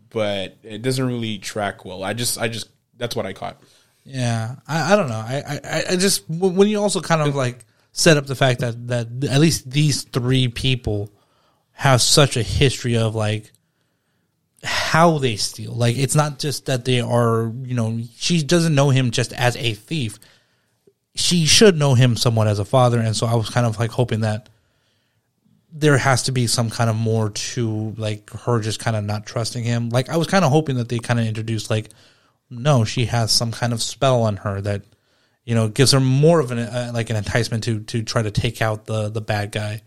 but it doesn't really track well. I just, I just that's what I caught. Yeah, I, I don't know. I, I, I just when you also kind of like set up the fact that that at least these three people have such a history of like how they steal. Like it's not just that they are, you know, she doesn't know him just as a thief. She should know him somewhat as a father, and so I was kind of like hoping that there has to be some kind of more to like her just kind of not trusting him. Like I was kind of hoping that they kind of introduced like no, she has some kind of spell on her that you know gives her more of an uh, like an enticement to to try to take out the the bad guy,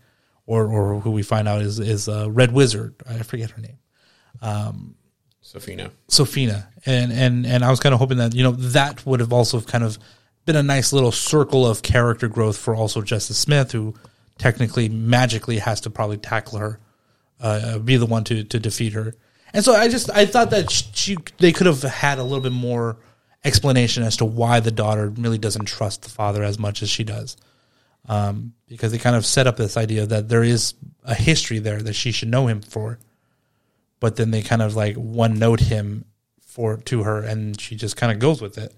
or or who we find out is is uh, Red Wizard. I forget her name, Um Sofina. Sofina, and and and I was kind of hoping that you know that would have also kind of been a nice little circle of character growth for also Justice Smith, who technically magically has to probably tackle her, uh, be the one to to defeat her. And so I just I thought that she they could have had a little bit more explanation as to why the daughter really doesn't trust the father as much as she does, um, because they kind of set up this idea that there is a history there that she should know him for, but then they kind of like one note him for to her, and she just kind of goes with it.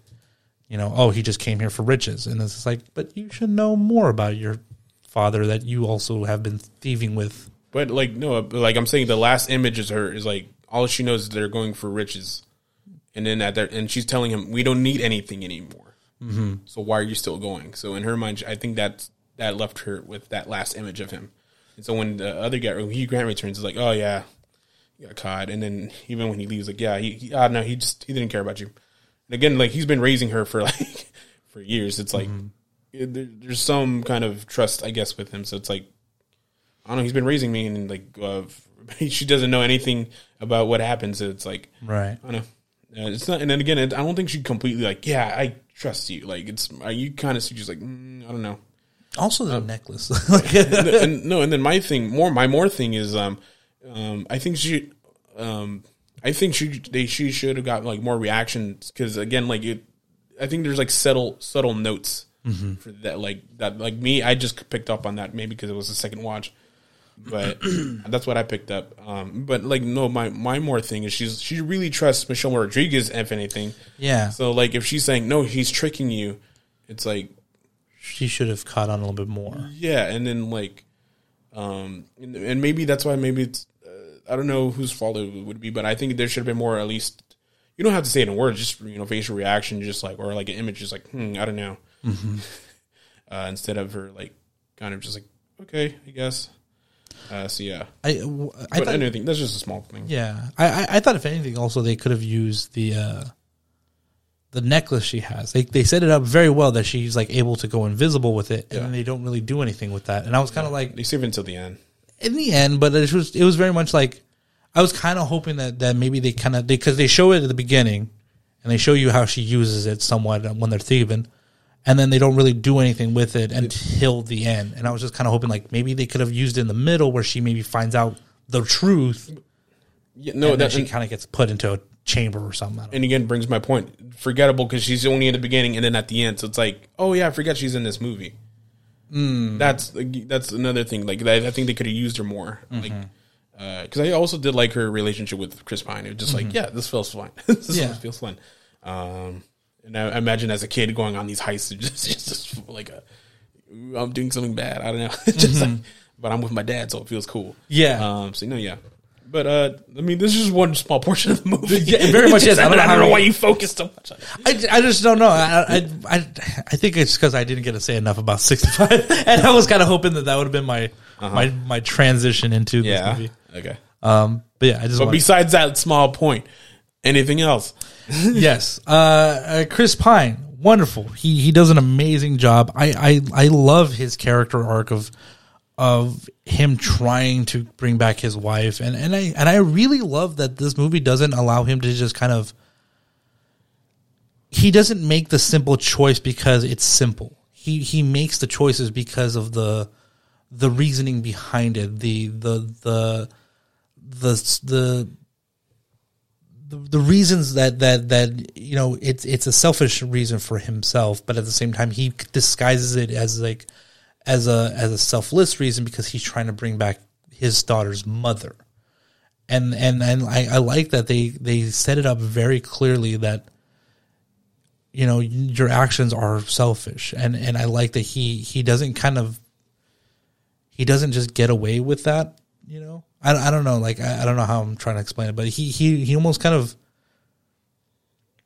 You know, oh, he just came here for riches, and it's like, but you should know more about your father that you also have been thieving with. But like no, like I'm saying, the last image is her is like all she knows is they're going for riches, and then at that, and she's telling him we don't need anything anymore. Mm-hmm. So why are you still going? So in her mind, I think that that left her with that last image of him. And so when the other guy, when Hugh Grant returns, is like, oh yeah, you got caught. And then even when he leaves, like yeah, he, he uh, no, he just he didn't care about you. And again, like he's been raising her for *laughs* like for years. It's like it, there, there's some kind of trust, I guess, with him. So it's like I don't know. He's been raising me, and like uh, *laughs* she doesn't know anything about what happens. So it's like Right. I don't know. Uh, it's not, and then again, I don't think she completely like. Yeah, I trust you. Like it's uh, you kind of see just like mm, I don't know. Also, the Um, necklace. *laughs* and, and no, and then my thing, more my more thing is, um, um, I think she, um, I think she they she should have got like more reactions because again, like it, I think there's like subtle subtle notes for that, like that, like me, I just picked up on that maybe because it was the second watch, but *clears throat* that's what I picked up. Um, but like no, my my more thing is she's she really trusts Michelle Rodriguez if anything. yeah, So like if she's saying no, he's tricking you, it's like she should have caught on a little bit more. yeah, and then like, um, and, and maybe that's why maybe it's I don't know whose fault it would be, but I think there should have been more. At least you don't have to say it in words, just you know, facial reaction, just like or like an image, just like hmm, I don't know, *laughs* uh, instead of her like kind of just like okay, I guess. Uh, so yeah, I, I but thought, anything that's just a small thing. yeah, I, I, I thought if anything, also they could have used the uh, the necklace she has. They they set it up very well that she's like able to go invisible with it, and Yeah. then they don't really do anything with that. And I was kind of like, They save it until the end. In the end, but it was it was very much like I was kind of hoping that that maybe they kind of because they, show it at the beginning, and they show you how she uses it somewhat when they're thieving, and then they don't really do anything with it until the end. And I was just kind of hoping like maybe they could have used it in the middle where she maybe finds out the truth, Yeah, no, and that she kind of gets put into a chamber or something. Don't know. and again brings my point forgettable because she's only in the beginning and then at the end so it's like oh yeah i forget she's in this movie Mm-hmm. that's that's another thing like I, I think they could have used her more like mm-hmm. uh, because i also did like her relationship with chris pine. It was just like mm-hmm. yeah this feels fine. *laughs* This Yeah. feels fun um and I, imagine as a kid going on these heists *laughs* just, it's just like a i'm doing something bad. I don't know. *laughs* Just like but i'm with my dad so it feels cool. Yeah. um so you know, yeah but uh, I mean, this is just one small portion of the movie. Yeah, it very *laughs* much is. I don't, I don't know why you- focus so much on it. I, I just don't know. I I I, I think it's because I didn't get to say enough about sixty five, *laughs* and I was kind of hoping that that would have been my my my transition into this Yeah. movie. Okay. Um, but yeah, I just But besides that small point, anything else? *laughs* yes, uh, uh, Chris Pine, wonderful. He he does an amazing job. I I I love his character arc of of him trying to bring back his wife, and and I and I really love that this movie doesn't allow him to just kind of. He doesn't make the simple choice because it's simple. He he makes the choices because of the the reasoning behind it, the the the the the the, the reasons that that that you know it's it's a selfish reason for himself, but at the same time he disguises it as like as a as a selfless reason because he's trying to bring back his daughter's mother, and and and I, I like that they they set it up very clearly that you know your actions are selfish, and and I like that he he doesn't kind of he doesn't just get away with that you know? I, I don't know like I, I don't know how i'm trying to explain it but he he he almost kind of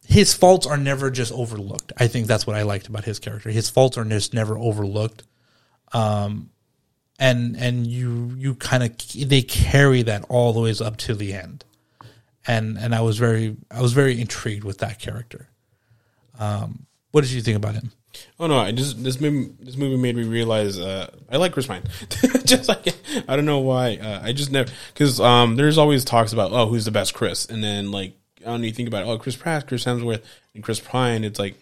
his faults are never just overlooked. I think that's what i liked about his character. His faults are just never overlooked um and and you you kind of they carry that all the ways up to the end and and i was very i was very intrigued with that character um what did you think about him Oh no! I just this movie this movie made me realize uh, I like Chris Pine. *laughs* just like I don't know why. Uh, I just never because um, there's always talks about oh who's the best Chris, and then like I don't know you think about it, oh Chris Pratt, Chris Hemsworth, and Chris Pine. It's like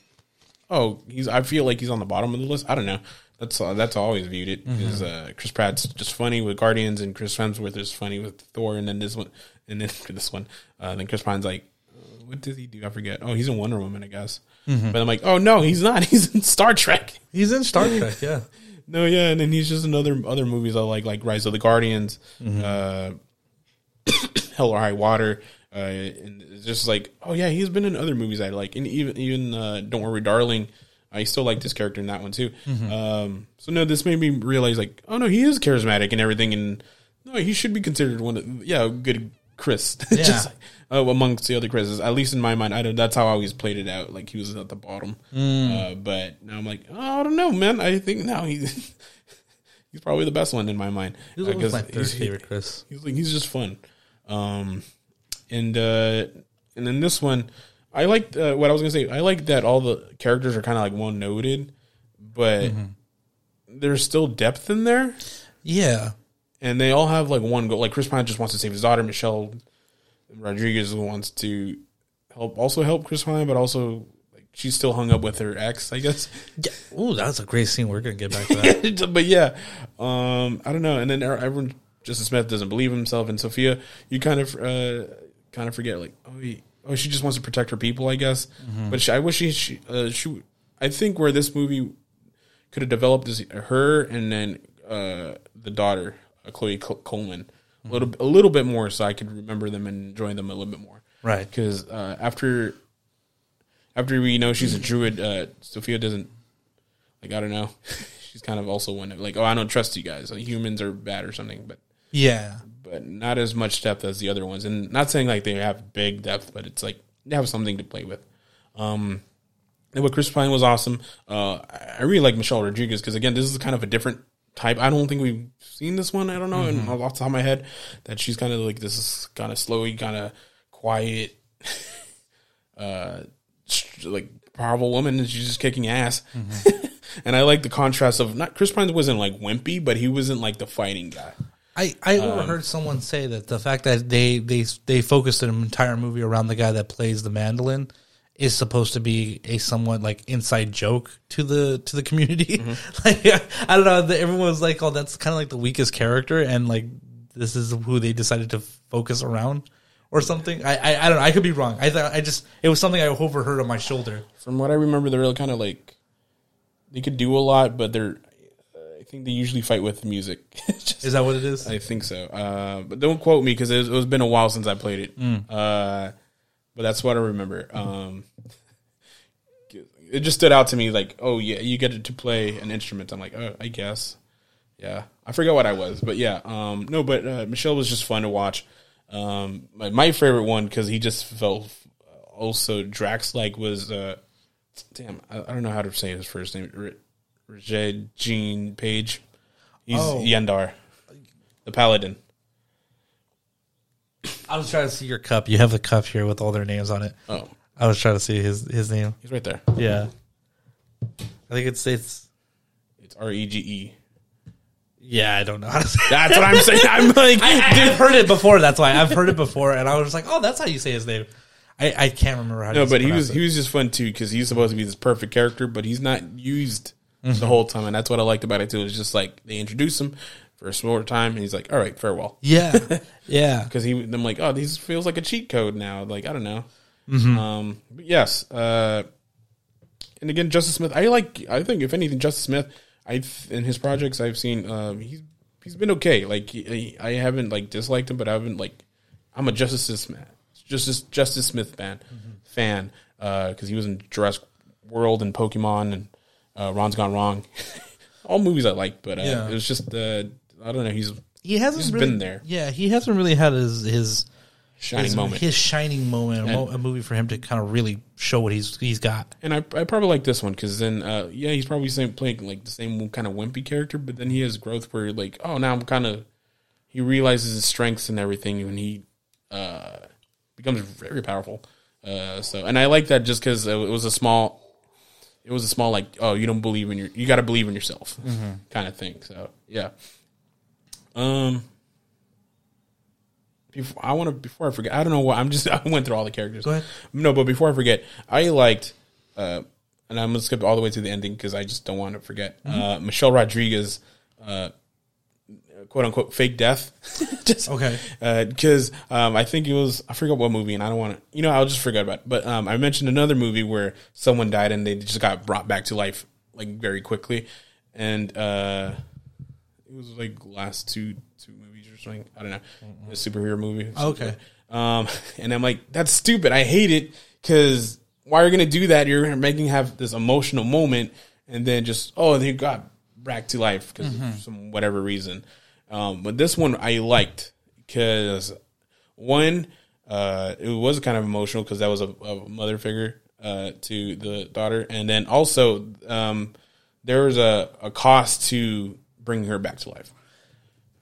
oh he's I feel like he's on the bottom of the list. I don't know. That's uh, that's how I always viewed it because uh, Chris Pratt's just funny with Guardians, and Chris Hemsworth is funny with Thor, and then this one, and then *laughs* this one, uh, then Chris Pine's like uh, what does he do? I forget. Oh, he's in Wonder Woman, I guess. But I'm like, oh no, he's not. *laughs* He's in Star Trek. he's in star *laughs* trek yeah No, yeah, and then he's just in other other movies I like, like Rise of the Guardians, uh, *coughs* Hell or High Water, uh, and it's just like, oh yeah, he's been in other movies I like, and even even uh, Don't Worry, Darling. I still like this character in that one too. Um, so no, this made me realize like, oh no, he is charismatic and everything, and no, he should be considered one of yeah, good Chris, *laughs* Yeah. just uh, amongst the other Chris's. At least in my mind, I don't, that's how I always played it out. Like he was at the bottom, uh, but now I'm like, oh, I don't know, man. I think now he's *laughs* he's probably the best one in my mind He was Uh, always 'cause my third he's- favorite Chris. He's like he's just fun. Um, and uh, and then this one, I like uh, what I was gonna say. I like that all the characters are kind of like one noted, but there's still depth in there, Yeah. and they all have like one goal. Like Chris Pine just wants to save his daughter. Michelle Rodriguez wants to help, also help Chris Pine, but also like she's still hung up with her ex, I guess. yeah. Ooh, that's a great scene. We're gonna get back to *laughs* that. but yeah, um, I don't know. And then everyone, Justice Smith doesn't believe himself, and Sophia, you kind of, uh, kind of forget like, oh, he, oh, she just wants to protect her people, I guess. But she, I wish she, she, uh, she, I think where this movie could have developed is her and then uh, the daughter, uh, Chloe Col- Coleman, a little, a little bit more, so I could remember them and enjoy them a little bit more. right. Because uh, after, after we know she's a druid, uh, Sophia doesn't like. I don't know. *laughs* she's kind of also one of like, oh, I don't trust you guys. Like, humans are bad or something, but Yeah. But not as much depth as the other ones. And not saying like they have big depth, but it's like they have something to play with. Um, and what Chris Pine was awesome. Uh, I really like Michelle Rodriguez because again, this is kind of a different type. I don't think we've seen this one. I don't know, and off the top of my head, that she's kind of like this is kind of slowy, kind of quiet, *laughs* uh, like powerful woman, and she's just kicking ass. *laughs* and I like the contrast of not Chris Pine wasn't like wimpy, but he wasn't like the fighting guy. I, I um, overheard someone say that the fact that they, they they focused an entire movie around the guy that plays the mandolin is supposed to be a somewhat like inside joke to the to the community. Mm-hmm. *laughs* like I don't know, everyone was like, "Oh, that's kind of like the weakest character," and like this is who they decided to focus around or something. I I, I don't know. I could be wrong. I thought I just it was something I overheard on my shoulder. from what I remember, they're really kind of like they could do a lot, but they're. I think they usually fight with music. *laughs* Just- Is that what it is? I think so. Uh, but don't quote me because it, was- it's been a while since I played it. Uh, but that's what I remember. Um, it just stood out to me like, oh yeah, you get to play an instrument. I'm like, oh, I guess. Yeah, I forgot what I was, but yeah, um, no, but uh, Michelle was just fun to watch. Um, my, my favorite one because he just felt also Drax like was uh, damn, I, I don't know how to say his first name. R- Roger Jean Page. He's Oh. Yendar, the paladin. I was trying to see your cup. You have the cup here with all their names on it. Oh, I was trying to see his his name. he's right there. Yeah, I think it's it's. It's R E G E. Yeah, I don't know how to say. That's what I'm saying. I'm *laughs* like, I, have heard it before. That's why I've heard it before, and I was like, "Oh, that's how you say his name." I, I can't remember how. To say it. No, but he was it. he was just fun too because he's supposed to be this perfect character, but he's not used Mm-hmm. the whole time, and that's what I liked about it too. It's just like they introduce him for a short time, and he's like, "All right, farewell." Yeah, *laughs* yeah. Because he, I'm like, "Oh, this feels like a cheat code now." Like I don't know. Mm-hmm. Um, but yes, uh, and again, Justice Smith. I like. I think if anything, Justice Smith. I in his projects I've seen, um, he's he's been okay. Like he, I haven't like disliked him, but I haven't like. I'm a Justice Smith, Justice Justice Smith fan, fan because he was in Jurassic World and Pokemon and uh, Ron's Gone Wrong. *laughs* All movies I like, but uh, Yeah. it was just uh, I don't know. He's He hasn't He's really, been there. Yeah, he hasn't really had his his shining his, moment. his shining moment, a, mo- a movie for him to kind of really show what he's he's got. And I, I probably like this one because then, uh, yeah, he's probably same, playing like the same kind of wimpy character, but then he has growth where like, oh, now I'm kind of, he realizes his strengths and everything, and he uh, becomes very powerful. Uh, so, and I like that just because it was a small, it was a small like, oh, you don't believe in your, you got to believe in yourself, kind of thing. So, yeah. Um. Before, I want to before I forget. I don't know what I'm just. *laughs* I went through all the characters. No, but before I forget, I liked, uh, and I'm gonna skip all the way to the ending because I just don't want to forget. Uh, Michelle Rodriguez, uh, quote unquote, fake death. *laughs* just, Okay. Because um, I think it was I forgot what movie, and I don't want to. You know, I'll just forget about. it. But um, I mentioned another movie where someone died and they just got brought back to life like very quickly, and uh, it was like last two two movies or something. I don't know, a superhero movie. Okay. Um, *laughs* and I'm like, that's stupid. I hate it because why are you gonna do that? You're making have this emotional moment, and then just oh, they got back to life because of some whatever reason. Um, but this one I liked because one, uh, it was kind of emotional because that was a, a mother figure uh, to the daughter, and then also um, there was a, a cost to bringing her back to life.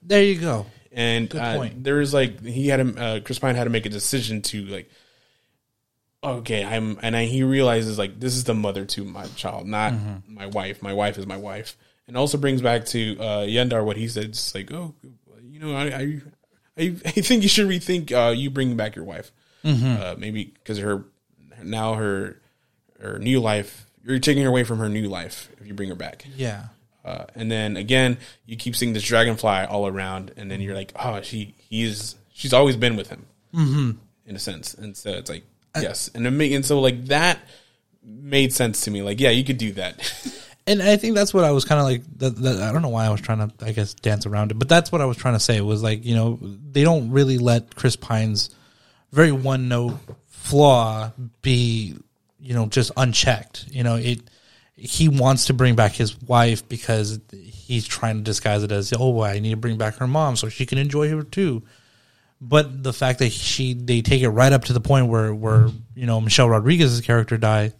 There you go. And uh, point. there was like he had to, uh, Chris Pine had to make a decision to like okay, I'm, and I, he realizes like this is the mother to my child, not my wife. My wife is my wife, and also brings back to uh, Yendar what he said. It's like, oh, you know, I, I, I, *laughs* I think you should rethink uh, you bringing back your wife, uh, maybe because her now her her new life, you're taking her away from her new life if you bring her back. Yeah. Uh, and then again, you keep seeing this dragonfly all around, and then you're like, oh, she he's she's always been with him, mm-hmm. in a sense. And so it's like, yes, and it and so like that made sense to me. Like, yeah, you could do that. *laughs* And I think that's what I was kind of like. I don't know why I was trying to, I guess, dance around it, but that's what I was trying to say. Was like, you know, they don't really let Chris Pine's very one note flaw be, you know, just unchecked. You know, it. He wants to bring back his wife because he's trying to disguise it as, oh, well, I need to bring back her mom so she can enjoy her too. But the fact that she they take it right up to the point where where you know Michelle Rodriguez's character dies,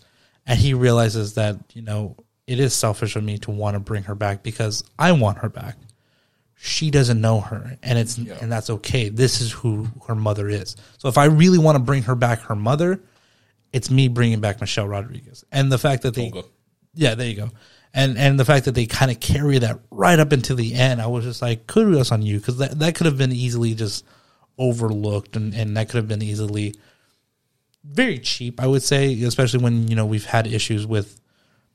and he realizes that you know it is selfish of me to want to bring her back because I want her back. She doesn't know her, and it's and that's okay. This is who her mother is. So if I really want to bring her back, her mother, it's me bringing back Michelle Rodriguez. And the fact that they, Holga. yeah, there you go. And and the fact that they kind of carry that right up until the end, I was just like, kudos on you because that that could have been easily just overlooked, and and that could have been easily very cheap, I would say, especially when you know we've had issues with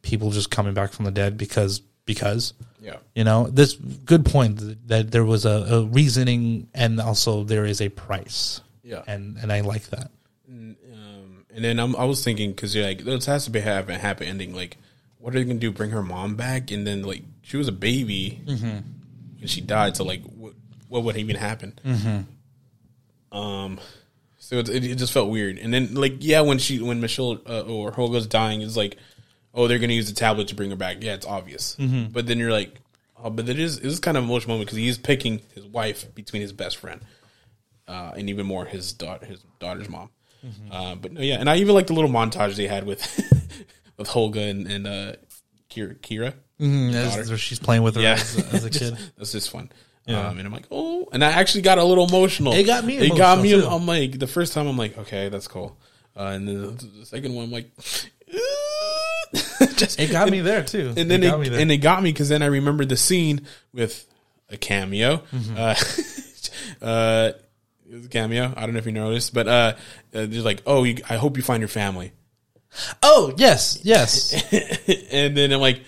people just coming back from the dead because because yeah. you know this good point that there was a, a reasoning and also there is a price Yeah. and and I like that Um, and then I'm, I was thinking because you're like, this has to be have a happy ending. Like, what are they gonna do? Bring her mom back? And then like she was a baby when she died. So like, what what would even happen? Um, so it, it just felt weird. And then like, yeah, when she when Michelle uh, or Holga's dying, it's like, oh, they're gonna use the tablet to bring her back. Yeah, it's obvious. But then you're like, oh, but it is it is kind of an emotional moment because he's picking his wife between his best friend uh, and even more his daughter, his daughter's mom. Uh, but no, yeah, and I even like the little montage they had with *laughs* with Holga and, and uh, Kira. Kira. As- as she's playing with her Yeah, as, as a *laughs* kid that's just fun. Um, and I'm like, oh, and I actually got a little emotional. It got me It got me. too. I'm like, the first time, I'm like, okay, that's cool. Uh, and then the, the second one, I'm like, *laughs* just, it got me there too and then it it, got me there. and it got me because then I remembered the scene with a cameo. Mm-hmm. Uh, *laughs* uh, it was cameo. I don't know if you noticed, but uh, uh, they're like, "Oh, you, I hope you find your family." oh yes yes *laughs* and then I'm like,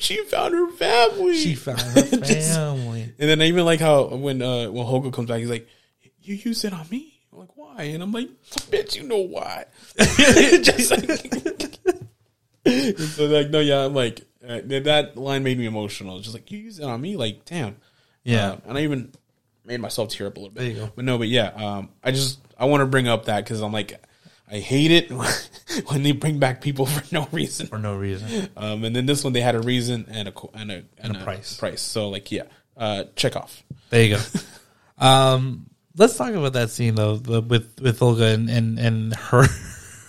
"She found her family." she found her Just- family and then I even like how when uh, when Holga comes back, he's like, "You used it on me." I'm like, "Why?" And I'm like, "Bitch, you know why?" Just like, so like, no, yeah, I'm like uh, that- line made me emotional. Just like you use it on me, like damn. Yeah. Uh, and I even made myself tear up a little bit. There you go. But no, but yeah, um, I just I want to bring up that because I'm like, I hate it *laughs* when they bring back people *laughs* for no reason. for no reason Um, and then this one they had a reason and a and a and, a price. Price. So like yeah, uh, check off. there you go *laughs* um let's talk about that scene though the- with with Holga and and, and her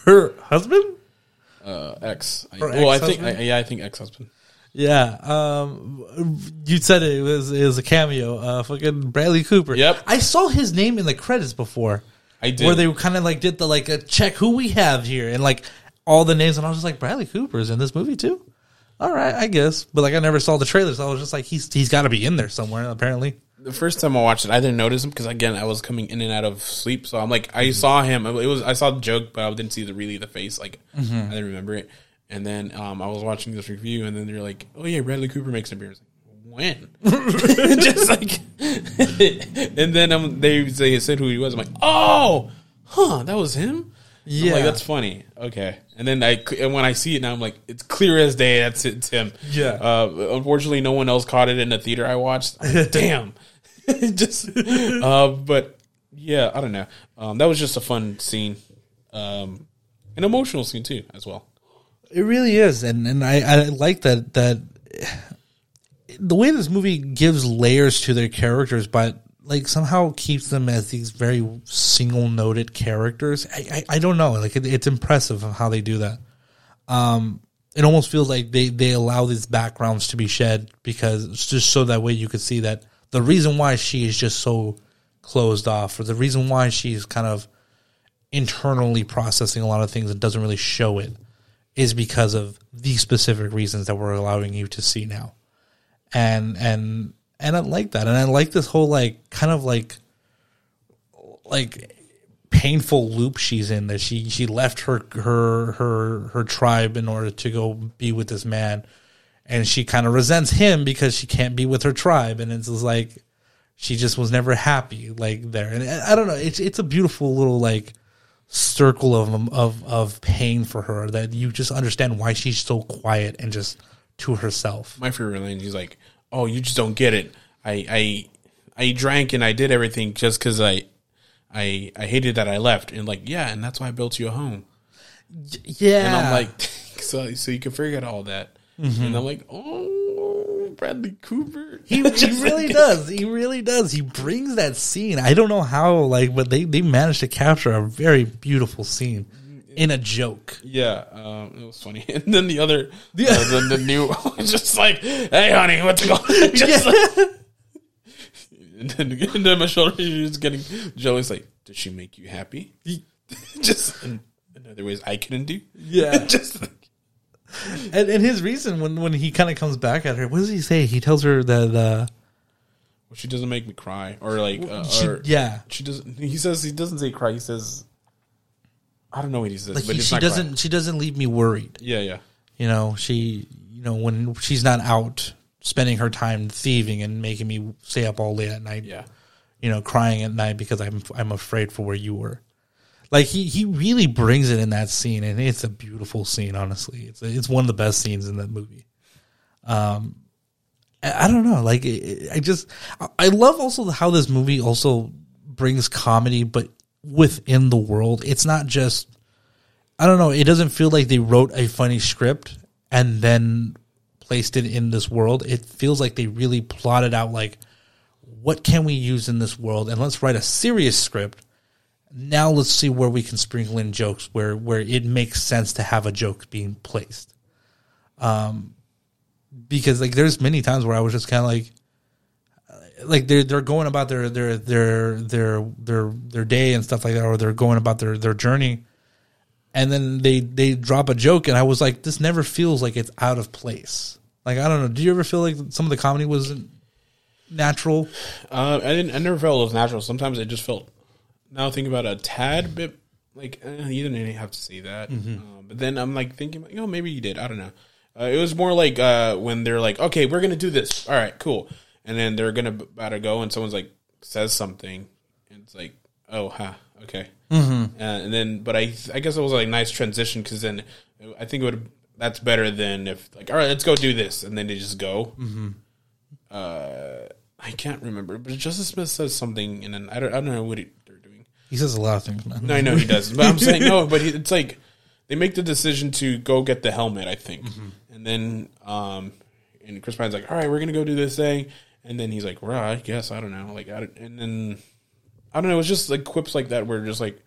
her husband Uh, ex. I, Or well, I think? I, yeah, I think ex husband. Yeah, um, you said it, was it was a cameo. Uh, fucking Bradley Cooper. Yep. I saw his name in the credits before, I did. where they kind of like did the like a check who we have here and like all the names, and I was just like Bradley Cooper's in this movie too. All right, I guess, but like I never saw the trailer, so I was just like he's he's got to be in there somewhere. Apparently, the first time I watched it, I didn't notice him because again, I was coming in and out of sleep. So I'm like, I saw him. It was I saw the joke, but I didn't see the really the face. Like I didn't remember it. And then um, I was watching this review, and then they're like, "Oh yeah, Bradley Cooper makes an appearance." When? *laughs* Just like, *laughs* and then um, they they said who he was. I'm like, "Oh, huh, that was him." Yeah, Yeah. like that's funny. Okay, and then I and when I see it now, I'm like, it's clear as day. That's it, it's him. Yeah. Uh, unfortunately, no one else caught it in the theater I watched. Like, *laughs* Damn. *laughs* just, uh, but yeah, I don't know. Um, that was just a fun scene, um, an emotional scene too, as well. it really is, and and I I like that that the way this movie gives layers to their characters, but like somehow keeps them as these very single noted characters. I, I, I don't know. Like it, it's impressive how they do that. Um, it almost feels like they, they allow these backgrounds to be shed because just so that way you could see that the reason why she is just so closed off or the reason why she's kind of internally processing a lot of things and doesn't really show it is because of these specific reasons that we're allowing you to see now. And and and I like that. And I like this whole like kind of like like painful loop she's in that she she left her her her her tribe in order to go be with this man and she kind of resents him because she can't be with her tribe and it's just like she just was never happy like there and I don't know it's it's a beautiful little like circle of of of pain for her that you just understand why she's so quiet and just to herself. My favorite line, he's like, "Oh, you just don't get it. I I I drank and I did everything just because I I I hated that I left." And like, yeah, and that's why I built you a home. Yeah, And I'm like, *laughs* so so you can forget all that. And I'm like, oh, Bradley Cooper. He, he *laughs* really does. He really does. He brings that scene. I don't know how, like, but they they managed to capture a very beautiful scene in a joke. Yeah, um, it was funny. *laughs* And then the other, the, uh, the, the new, *laughs* just like, hey, honey, what's going on? Just like, and then, and then my shoulder is getting, Joey's like, did she make you happy? just in, in other ways I couldn't do. Yeah. just And, and his reason when when he kind of comes back at her, what does he say? He tells her that uh, well, she doesn't make me cry, or like, uh, she, or yeah, she doesn't. He says he doesn't say cry. He says, I don't know what he says, like but he, she doesn't she doesn't leave me worried. Yeah, yeah. You know, she you know when she's not out spending her time thieving and making me stay up all late at night. Yeah. you know, crying at night because I'm I'm afraid for where you were. Like he he really brings it in that scene, and it's a beautiful scene. Honestly, it's it's one of the best scenes in that movie. Um, I, don't know, like I just I love also how this movie also brings comedy, but within the world, it's not just. I don't know. It doesn't feel like they wrote a funny script and then placed it in this world. It feels like they really plotted out like what can we use in this world and let's write a serious script now let's see where we can sprinkle in jokes where where it makes sense to have a joke being placed um because like there's many times where i was just kind of like like they're they're going about their their their their their their day and stuff like that or they're going about their their journey and then they they drop a joke and i was like this never feels like it's out of place like i don't know do you ever feel like some of the comedy wasn't natural Uh, I didn't. I never felt it was natural. Sometimes it just felt. Now think about it, a tad bit like eh, you didn't have to say that. Uh, but then I'm like thinking, you know, maybe you did. I don't know. Uh, it was more like uh, when they're like, okay, we're gonna do this. All right, cool. And then they're gonna about to go, and someone's like says something, and it's like, oh, ha, okay. Mm-hmm. Uh, and then, but I, I guess it was like a nice transition because then I think it would. That's better than if like, all right, let's go do this, and then they just go. Uh, I can't remember, but Justice Smith says something, and then I don't, I don't know what doing. He says a lot of things man. No, I know he does, but I'm saying no. *laughs* But he, it's like they make the decision to go get the helmet, I think, and then um, and Chris Pine's like, "All right, we're gonna go do this thing," and then he's like, "Well, I guess I don't know," like, I don't, and then I don't know. It's just like quips like that where just like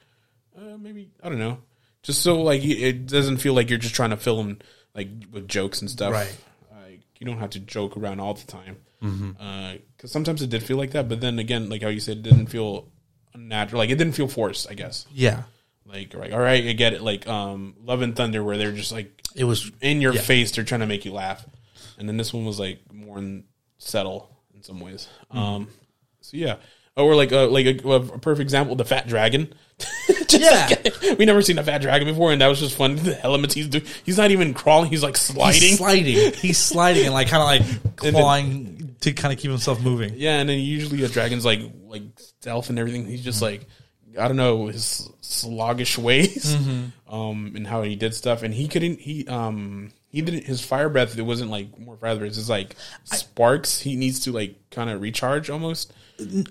uh, maybe I don't know, just so like it doesn't feel like you're just trying to fill them like with jokes and stuff, Right. Like you don't have to joke around all the time, because sometimes it did feel like that, but then again, like how you said, it didn't feel unnatural. Like it didn't feel forced, I guess. yeah Like, right, all right, I get it. Like, um, Love and Thunder, where they're just like it was in your Yeah. face, they're trying to make you laugh, and then this one was like more in settle in some ways. Um, so yeah, oh, or like, uh, like a, a perfect example, the Fat Dragon. *laughs* Yeah. like- we never seen a fat dragon before, and that was just fun. The elements he's doing, he's not even crawling; he's like sliding. He's sliding. He's sliding and like kind of like *laughs* clawing to kind of keep himself moving. Yeah, and then usually a dragon's like like stealth and everything. He's just like I don't know his sluggish ways, um, and how he did stuff. And he couldn't he um he didn't his fire breath. It wasn't like more fire breath. It's like sparks. He needs to like kind of recharge almost.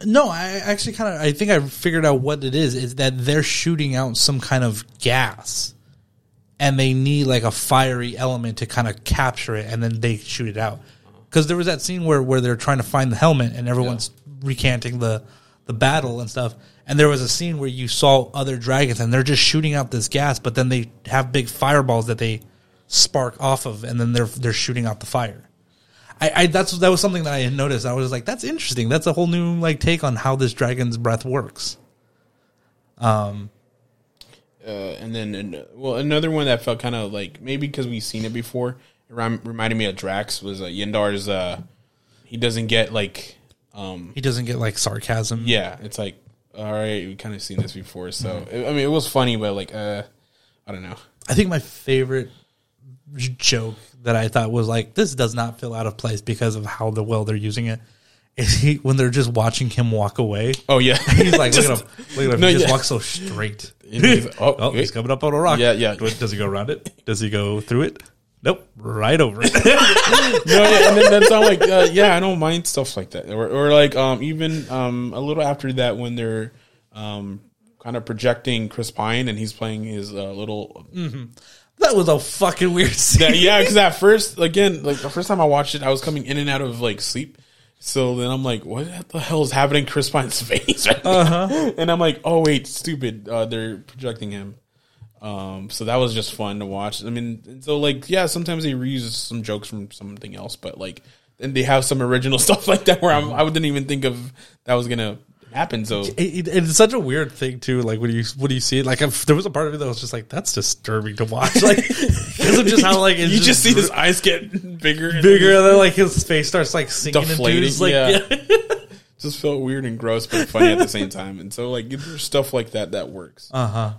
No, I actually kind of I think I figured out what it is. Is that they're shooting out some kind of gas, and they need like a fiery element to kind of capture it, and then they shoot it out. Because there was that scene where where they're trying to find the helmet, and everyone's recanting the the battle and stuff. And there was a scene where you saw other dragons, and they're just shooting out this gas, but then they have big fireballs that they spark off of, and then they're they're shooting out the fire. I, I that's that was something that I had noticed. I was like, that's interesting. That's a whole new like take on how this dragon's breath works. Um, uh, and then and, well, another one that felt kind of like maybe because we've seen it before. It rem- reminded me of Drax was uh, Yendar's. Uh, he doesn't get like, um, He doesn't get like sarcasm. yeah, it's like all right, we kind of seen this before. So I mean, it was funny, but like, uh, I don't know. I think my favorite joke that I thought was like this does not feel out of place because of how the well they're using it is he when they're just watching him walk away. Oh yeah, *laughs* He's like, Just- look at *laughs* him, look at him. No, he just yeah. walks so straight. He's *laughs* oh, oh, he's coming up on a rock. Yeah, yeah. Does he go around it? Does he go through it? Nope, right over *laughs* no, yeah, and then that's all like, uh, yeah, I don't mind stuff like that, or, or like, um, even um, a little after that when they're um, kind of projecting Chris Pine and he's playing his uh, little, that was a fucking weird scene. yeah, yeah, because at first, again, like the first time I watched it, I was coming in and out of like sleep. So then I'm like, what the hell is happening Chris Pine's *laughs* face? Right uh-huh. And I'm like, oh wait, stupid. Uh, they're projecting him. Um, so that was just fun to watch. I mean, so like, yeah, sometimes they reuse some jokes from something else, but like, and they have some original *laughs* stuff like that where I'm, I didn't even think of that was gonna happen. So It, it- it's such a weird thing too. Like when you when you see it, like if, there was a part of it that was just like that's disturbing to watch. *laughs* Like because of just how like it's *laughs* you just see his eyes get bigger, and bigger, and then like his face starts like sinking Deflating, into his like yeah. yeah. just felt weird and gross, but funny at the same time. And so like there's stuff like that that works. uh huh.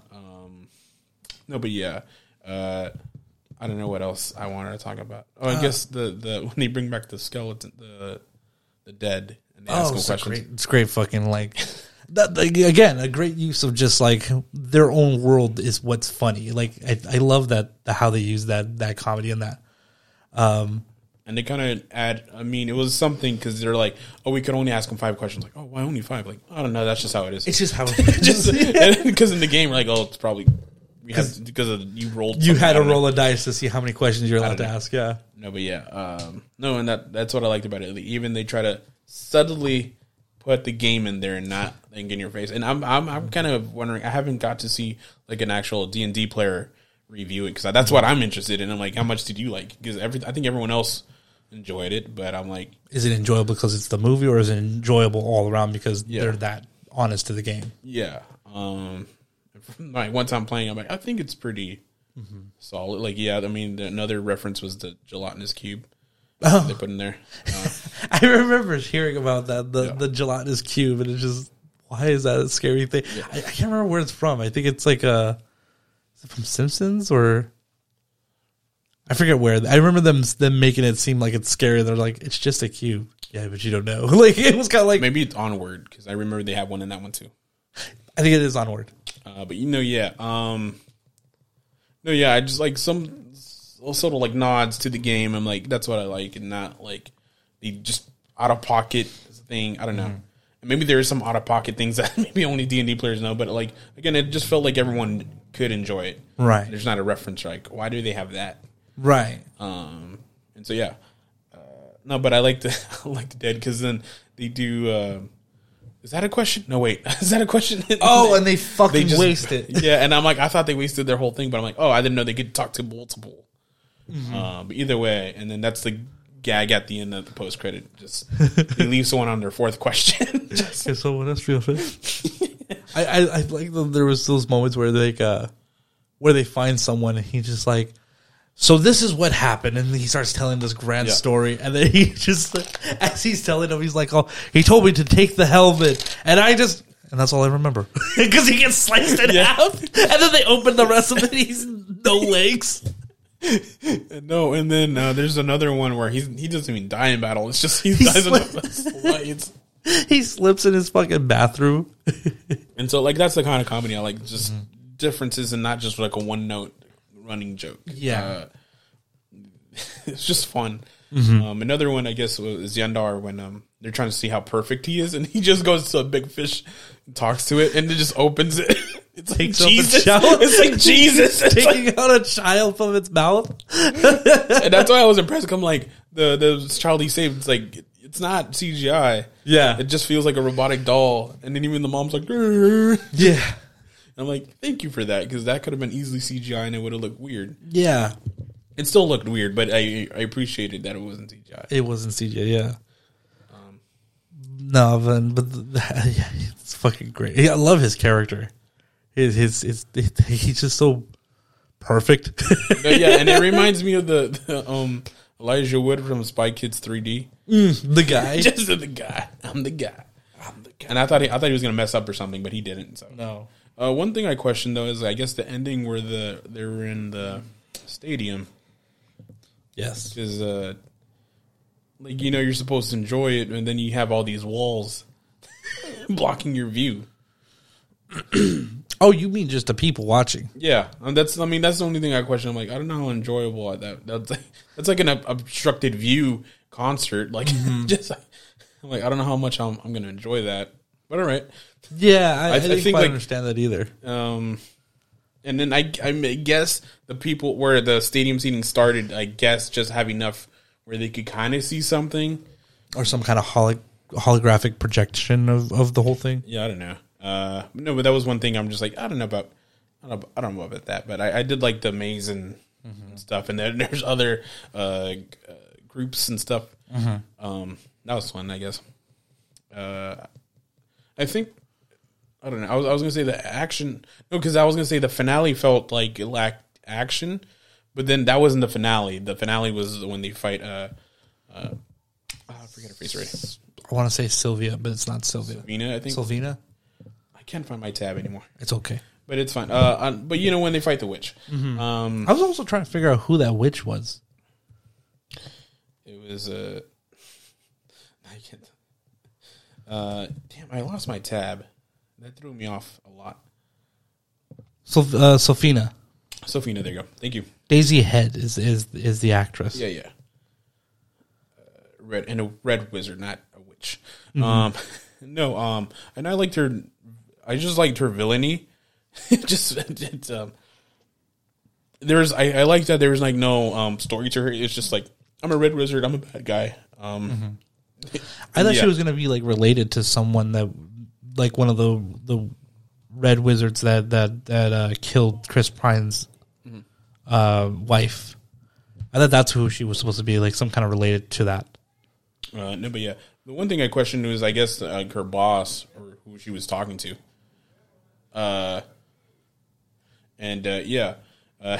No, but yeah, uh, I don't know what else I wanted to talk about. Oh, I guess the the *laughs* when they bring back the skeleton, the the dead, and they ask Oh, them it's questions. great, it's great fucking like that like, again a great use of just like their own world is what's funny. Like I, I love that the, how they use that that comedy and that. And they kind of add. I mean, it was something because they're like, oh, we could only ask them five questions. Like, oh, why only five? Like, I don't know. That's just how it is. It's just how *laughs* just *laughs* because in the game, we're like, oh, it's probably because of you rolled. you had to roll a dice to see how many questions you're allowed to know. ask. Yeah. No, but yeah, um, no, and that that's what I liked about it. Even they try to subtly put the game in there and not like in your face. And I'm I'm I'm kind of wondering. I haven't got to see like an actual D and D player review it because that's what I'm interested in. I'm like, how much did you like? Because every I think everyone else enjoyed it, but I'm like, Is it enjoyable because it's the movie, or is it enjoyable all around because Yeah. they're that honest to the game? yeah. Um, *laughs* like one time playing, I'm like, I think it's pretty solid. Like, yeah, I mean, the, another reference was the gelatinous cube they put in there. Uh, *laughs* I remember hearing about that the Yeah. the gelatinous cube, and it's just why is that a scary thing? I, I can't remember where it's from. I think it's like a is it from Simpsons or I forget where. I remember them them making it seem like it's scary. They're like it's just a cube. Yeah, but you don't know. *laughs* like it was kind of like maybe it's onward because I remember they have one in that one too. I think it is onward. Uh, but you know, yeah. Um, no, yeah. I just like some sort of like nods to the game. I'm like, that's what I like, and not like the just out of pocket thing. I don't know. And maybe there is some out of pocket things *laughs* that maybe only D and D players know. But like again, it just felt like everyone could enjoy it. Right. There's not a reference. Like, why do they have that? Right. Um, and so yeah, uh, no, but I like the *laughs* I like the dead because then they do. Uh, is that a question? No, wait. *laughs* Is that a question? *laughs* Oh, and they fucking just- waste it. *laughs* yeah, and I'm like, I thought they wasted their whole thing, but I'm like, oh, I didn't know they could talk to multiple. Mm-hmm. Uh, but either way, and then that's the gag at the end of the post credit. Just they leave someone on their fourth question. Just- Okay, so what else real I, I I like the, there was those moments where they like, uh where they find someone and he just like so this is what happened and he starts telling this grand Yeah. story and then *laughs* he just as he's telling him he's like oh he told me to take the helmet and I just and that's all I remember *laughs* because he gets sliced in *laughs* Yeah. half and then they open the rest of it he's no legs no, and then uh, there's another one where he's he doesn't even die in battle. It's just he He dies in the slides. he slips in his fucking bathroom And so, like, that's the kind of comedy I like. Just differences and not just like a one note running joke. Yeah. Uh, *laughs* it's just fun. Um, another one, I guess, was Yendar when um, they're trying to see how perfect he is, and he just goes to a big fish, talks to it, and it just opens it. *laughs* It's like Jesus. *laughs* It's like Jesus. It's like- taking out a child from its mouth and that's why I was impressed. I'm like the the child he saved. It's like it's not CGI. Yeah. it just feels like a robotic doll. And then even the mom's like, "Grr." yeah I'm like, thank you for that because that could have been easily CGI and it would have looked weird. yeah It still looked weird, but I I appreciated that it wasn't CGI. It wasn't CGI. yeah. no, but, but the, *laughs* yeah, it's fucking great. Yeah, I love his character. his his, his, *laughs* he's just so perfect. *laughs* But yeah, and it reminds me of the, the um Elijah Wood from Spy Kids 3D. the guy. Just the guy. I'm the guy. I'm the guy. And I thought he, I thought he was gonna mess up or something, but he didn't. So no. Uh, one thing I question though is I guess the ending where the they were in the stadium Yes. is uh like you know you're supposed to enjoy it and then you have all these walls *laughs* blocking your view. Oh, you mean just the people watching? Yeah, and that's I mean that's the only thing I question. I'm like I don't know how enjoyable that that's like, *laughs* that's like an ob- obstructed view concert. Like *laughs* just like, I'm like I don't know how much I'm I'm gonna enjoy that. But all right. Yeah, I, I, I didn't think, quite like- understand that either. Um, and then I, I guess the people where the stadium seating started, I guess just have enough where they could kind of see something. Or some kind of holo- holographic projection of, of the whole thing. Yeah, I don't know. Uh, no, but that was one thing I'm just like I don't know about. I don't know, I don't know about that, but I, I did like the maze and stuff, and then *laughs* there's other uh, g- uh, groups and stuff. Um, that was fun, I guess. Uh, I think I don't know. I was I was gonna say the action. No, because I was gonna say the finale felt like it lacked action, but then that wasn't the finale. The finale was when they fight. Uh, uh, oh, I forget her face already. I want to say Sylvia, but it's not Sylvia. Vina, I think. Sylvina? I can't find my tab anymore, It's okay. but it's fine. Uh, on, but you know when they fight the witch, um, I was also trying to figure out who that witch was. it was uh, *laughs* I can't. Uh, damn, I lost my tab. That threw me off a lot. So, uh, Sofina. Sofina, there you go. Thank you. Daisy Head is, is is the actress. Yeah, yeah. Uh, red and a red wizard, not a witch. Mm-hmm. Um, *laughs* no, um, and I liked her. I just liked her villainy. *laughs* just it's um. There's I, I like that there was like no um story to her. It's just like I'm a red wizard. I'm a bad guy. Um, *laughs* I thought Yeah. she was gonna be like related to someone that, like one of the the red wizards that that that uh, killed Chris Pine's Mm-hmm. uh, wife. I thought that's who she was supposed to be, like some kind of related to that. Uh, no, but yeah, the one thing I questioned was, I guess, uh, her boss or who she was talking to. Uh, and uh, yeah, *laughs*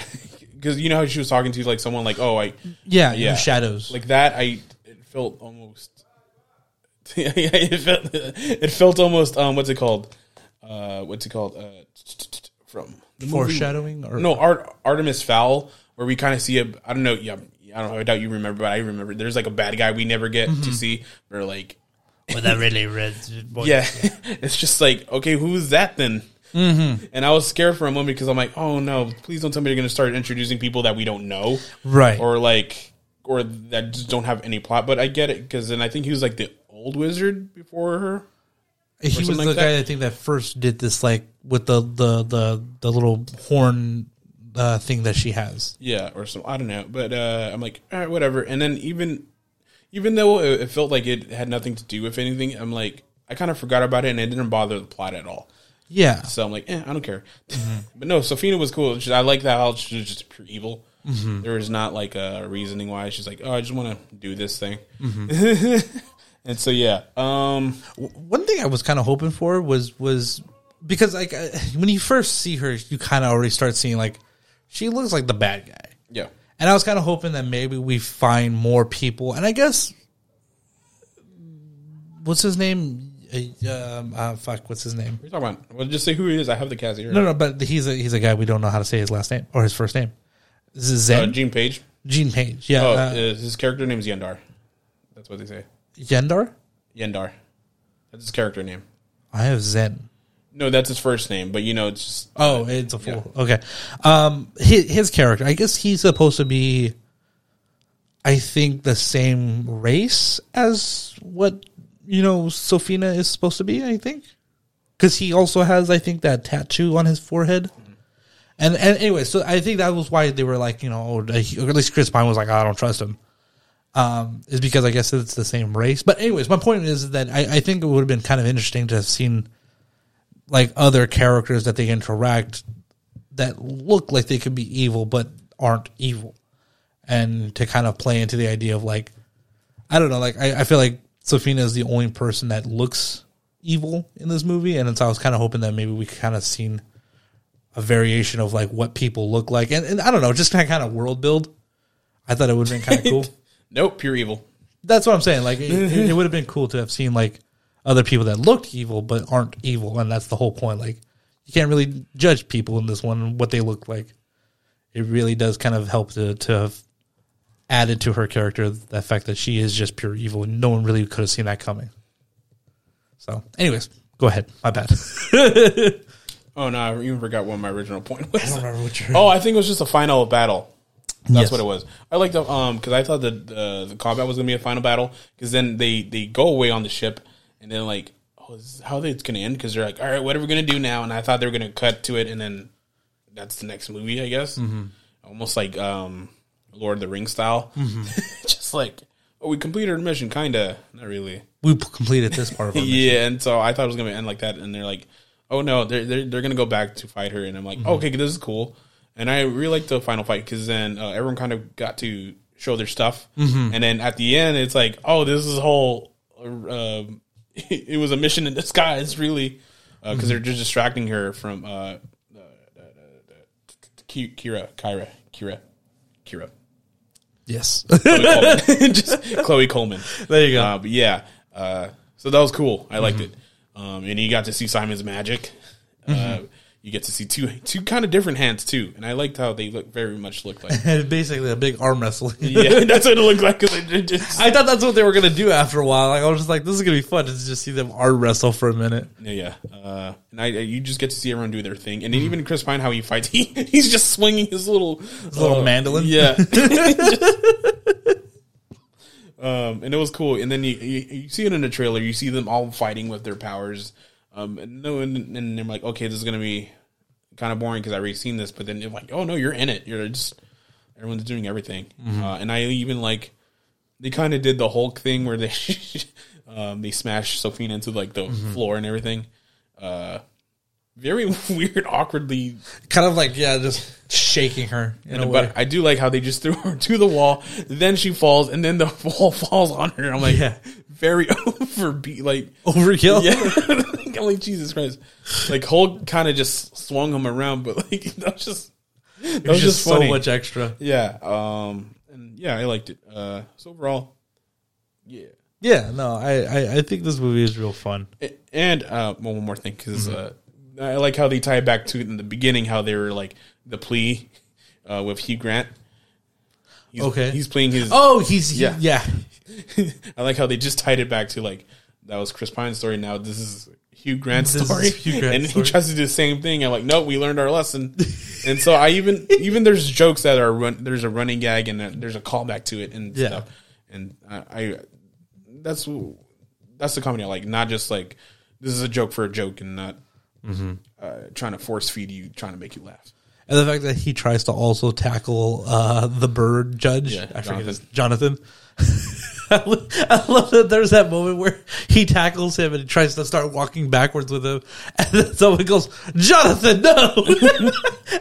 because you know how she was talking to like someone like, oh, I Yeah, Yeah. yeah, shadows. like that. I it felt almost. *laughs* yeah, it felt it felt almost um what's it called? Uh, what's it called? Uh, from the movie- foreshadowing, or no, Art, Artemis Fowl, where we kind of see a. I don't know. Yeah, I don't know. I doubt you remember, but I remember. There's like a bad guy we never get to see. Or like, *laughs* with that really red. *laughs* Boy. yeah, it's just like, okay, who's that then? Mm-hmm. And I was scared for a moment because I'm like, oh no, please don't tell me you're going to start introducing people that we don't know, right. or like, or that just don't have any plot. But I get it because then I think he was like the old wizard before her. he was the like guy that? I think that first did this, like with the the the the little horn uh, thing that she has. Yeah, or some I don't know, but uh, I'm like, all right, whatever. And then even even though it, it felt like it had nothing to do with anything, I'm like, I kind of forgot about it, and it didn't bother the plot at all. Yeah, So I'm like, eh, I don't care. *laughs* but no, Sofina was cool. She- I like that how she was just pure evil. There was not like a reasoning why she's like, oh, I just want to do this thing. *laughs* and so yeah, um, one thing I was kind of hoping for was was because like uh, when you first see her, you kind of already start seeing like she looks like the bad guy, yeah, and I was kind of hoping that maybe we find more people, and I guess what's his name? Uh, um, uh, fuck, what's his name? what are you talking about? Well, just say who he is. I have the cast here. No, no, but he's a he's a guy we don't know how to say his last name or his first name. This is uh, Gene Page. Gene Page. Yeah, Oh, uh, uh, his character name is Yendar. That's what they say. Yendar. Yendar. That's his character name. I have Xenk. No, that's his first name, but you know, it's just Oh, it's a fool. Okay. Um, his, his character, I guess he's supposed to be, I think, the same race as what, you know, Sofina is supposed to be, I think. Because he also has, I think, that tattoo on his forehead. And, and anyway, so I think that was why they were like, you know, or at least Chris Pine was like, I don't trust him. Um, is because I guess it's the same race. But anyways, my point is that I, I think it would have been kind of interesting to have seen like other characters that they interact that look like they could be evil but aren't evil and to kind of play into the idea of like i don't know like i, I feel like Sofina is the only person that looks evil in this movie and so i was kind of hoping that maybe we kind of seen a variation of like what people look like, and, and I don't know, just kind kind of world build. I thought it would have been kind of *laughs* cool. Nope, pure evil. That's what I'm saying. Like it, it *laughs* would have been cool to have seen like other people that looked evil but aren't evil, and that's the whole point. Like you can't really judge people in this one what they look like. It really does kind of help to to have added to her character the fact that she is just pure evil, and no one really could have seen that coming. So, anyways, go ahead. My bad. *laughs* Oh no, I even forgot what my original point was. I don't remember what you're. Oh, I think it was just a final battle. That's Yes. what it was. I like the um because I thought that uh, the combat was gonna be a final battle because then they they go away on the ship and then like oh how it's gonna end? Because they're like all right what are we gonna do now? And I thought they were gonna cut to it and then that's the next movie I guess. Almost like um Lord of the Rings style. *laughs* Just like oh we completed our mission kinda. Not really. We completed this part of our *laughs* yeah, and so I thought it was gonna end like that, and they're like, "Oh no, they're they're, they're gonna go back to fight her," and I'm like, Mm-hmm. "Okay, this is cool." And I really liked the final fight because then uh, everyone kind of got to show their stuff, Mm-hmm. and then at the end, it's like, "Oh, this is a whole." Uh, *laughs* it was a mission in disguise, really, because Mm-hmm. they're just distracting her from uh, uh, uh, uh, uh, Ki- Kira, Kyra, Kira, Kira. Yes. Chloe Coleman. *laughs* just Chloe Coleman. There you go. Uh, but yeah, uh, so that was cool. I liked it, um, and you got to see Simon's magic. Uh, you get to see two two kind of different hands too, and I liked how they look very much looked like. *laughs* Basically, a big arm wrestling. *laughs* yeah, *laughs* that's what it looked like. Cause it just, I thought that's what they were gonna do after a while. Like I was just like, this is gonna be fun to just see them arm wrestle for a minute. yeah, yeah. Uh, and I, you just get to see everyone do their thing, and then even Chris Pine, how he fights, he, he's just swinging his little little uh, mandolin? Yeah. um, and it was cool. And then you, you you see it in the trailer. You see them all fighting with their powers. Um, and no, and, and they're like, okay, this is gonna be kind of boring because I've already seen this. But then you're like, oh no, you're in it. You're just everyone's doing everything. Uh, and I even like they kind of did the Hulk thing where they *laughs* um, they smashed Sophia into like the floor and everything. Uh, very *laughs* weird, awkwardly Kind of like yeah, just shaking her in a way. but I do like how they just threw her *laughs* to the wall, then she falls, and then the wall falls on her. I'm like, Yeah. very overbeat. Like, Overkill. yeah, I'm like Jesus Christ. Like Hulk kind of just swung him around, but like *laughs* that was just that was was just just funny. so much extra. Yeah, um, and yeah, I liked it. Uh, so overall, yeah. Yeah, no, I, I, I think this movie is real fun. And uh, one more thing, because Mm-hmm. uh, I like how they tie it back to in the beginning how they were like the plea uh, with Hugh Grant. He's, Okay. he's playing his. Oh, he's Yeah. yeah, yeah. *laughs* I like how they just tied it back to like that was Chris Pine's story. Now this is Hugh Grant story, Hugh Grant's and story. he tries to do the same thing. I'm like, no, we learned our lesson. and so I even *laughs* even there's jokes that are run. There's a running gag and uh, there's a callback to it and Yeah. stuff. And I, I that's that's the comedy I like. Not just like this is a joke for a joke and not Mm-hmm. uh, trying to force feed you, trying to make you laugh. And the fact that he tries to also tackle uh, the bird judge, Yeah, I forget his Jonathan. *laughs* *laughs* I love that there's that moment where he tackles him and he tries to start walking backwards with him, and then someone goes, "Jonathan, no!" *laughs* and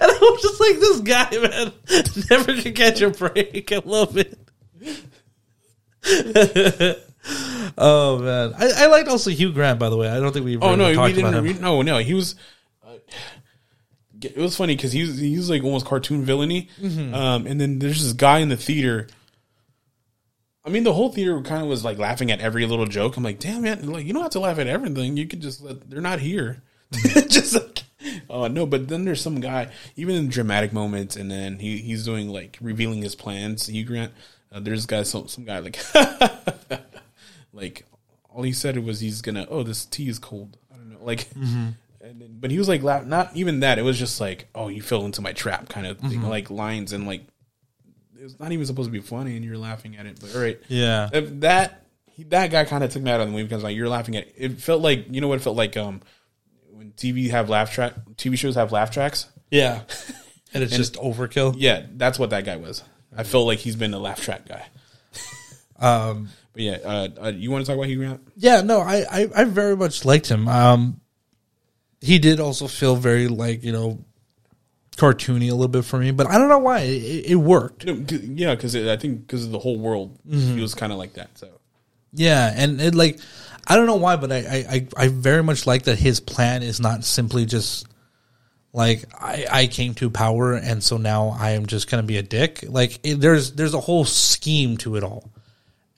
I was just like, "This guy, man, never can catch a break." I love it. *laughs* oh man, I, I liked also Hugh Grant. By the way, I don't think we. Oh no, we didn't. We, no, no, he was. Uh, it was funny because he was he was like almost cartoon villainy, Mm-hmm. um, and then there's this guy in the theater. I mean, the whole theater kind of was like laughing at every little joke. I'm like, damn man, like you don't have to laugh at everything. You could just let, they're not here. Mm-hmm. *laughs* just like, oh no. But then there's some guy, even in dramatic moments, and then he he's doing like revealing his plans. Hugh Grant, uh, there's guy some some guy like *laughs* like all he said was he's gonna oh this tea is cold i don't know like and then, but he was like laugh, not even that it was just like oh you fell into my trap kind of thing like lines and like it was not even supposed to be funny and you're laughing at it but all right Yeah, if that he, that guy kind of took me out of the movie because like you're laughing at it. it felt like you know what it felt like um when tv have laugh track tv shows have laugh tracks yeah, *laughs* and it's just overkill. yeah that's what that guy was i felt like he's been a laugh track guy *laughs* Um, but yeah uh, uh you want to talk about Hugh Grant? Yeah, no, I, I, I very much liked him. Um, he did also feel very like you know cartoony a little bit for me, but I don't know why it, it worked. No, 'cause- yeah, because I think because of the whole world, he was kind of like that. So Yeah, and it like I don't know why, but I, I, I- I very much like that his plan is not simply just like I, I came to power and so now I am just gonna be a dick. Like it, there's there's a whole scheme to it all,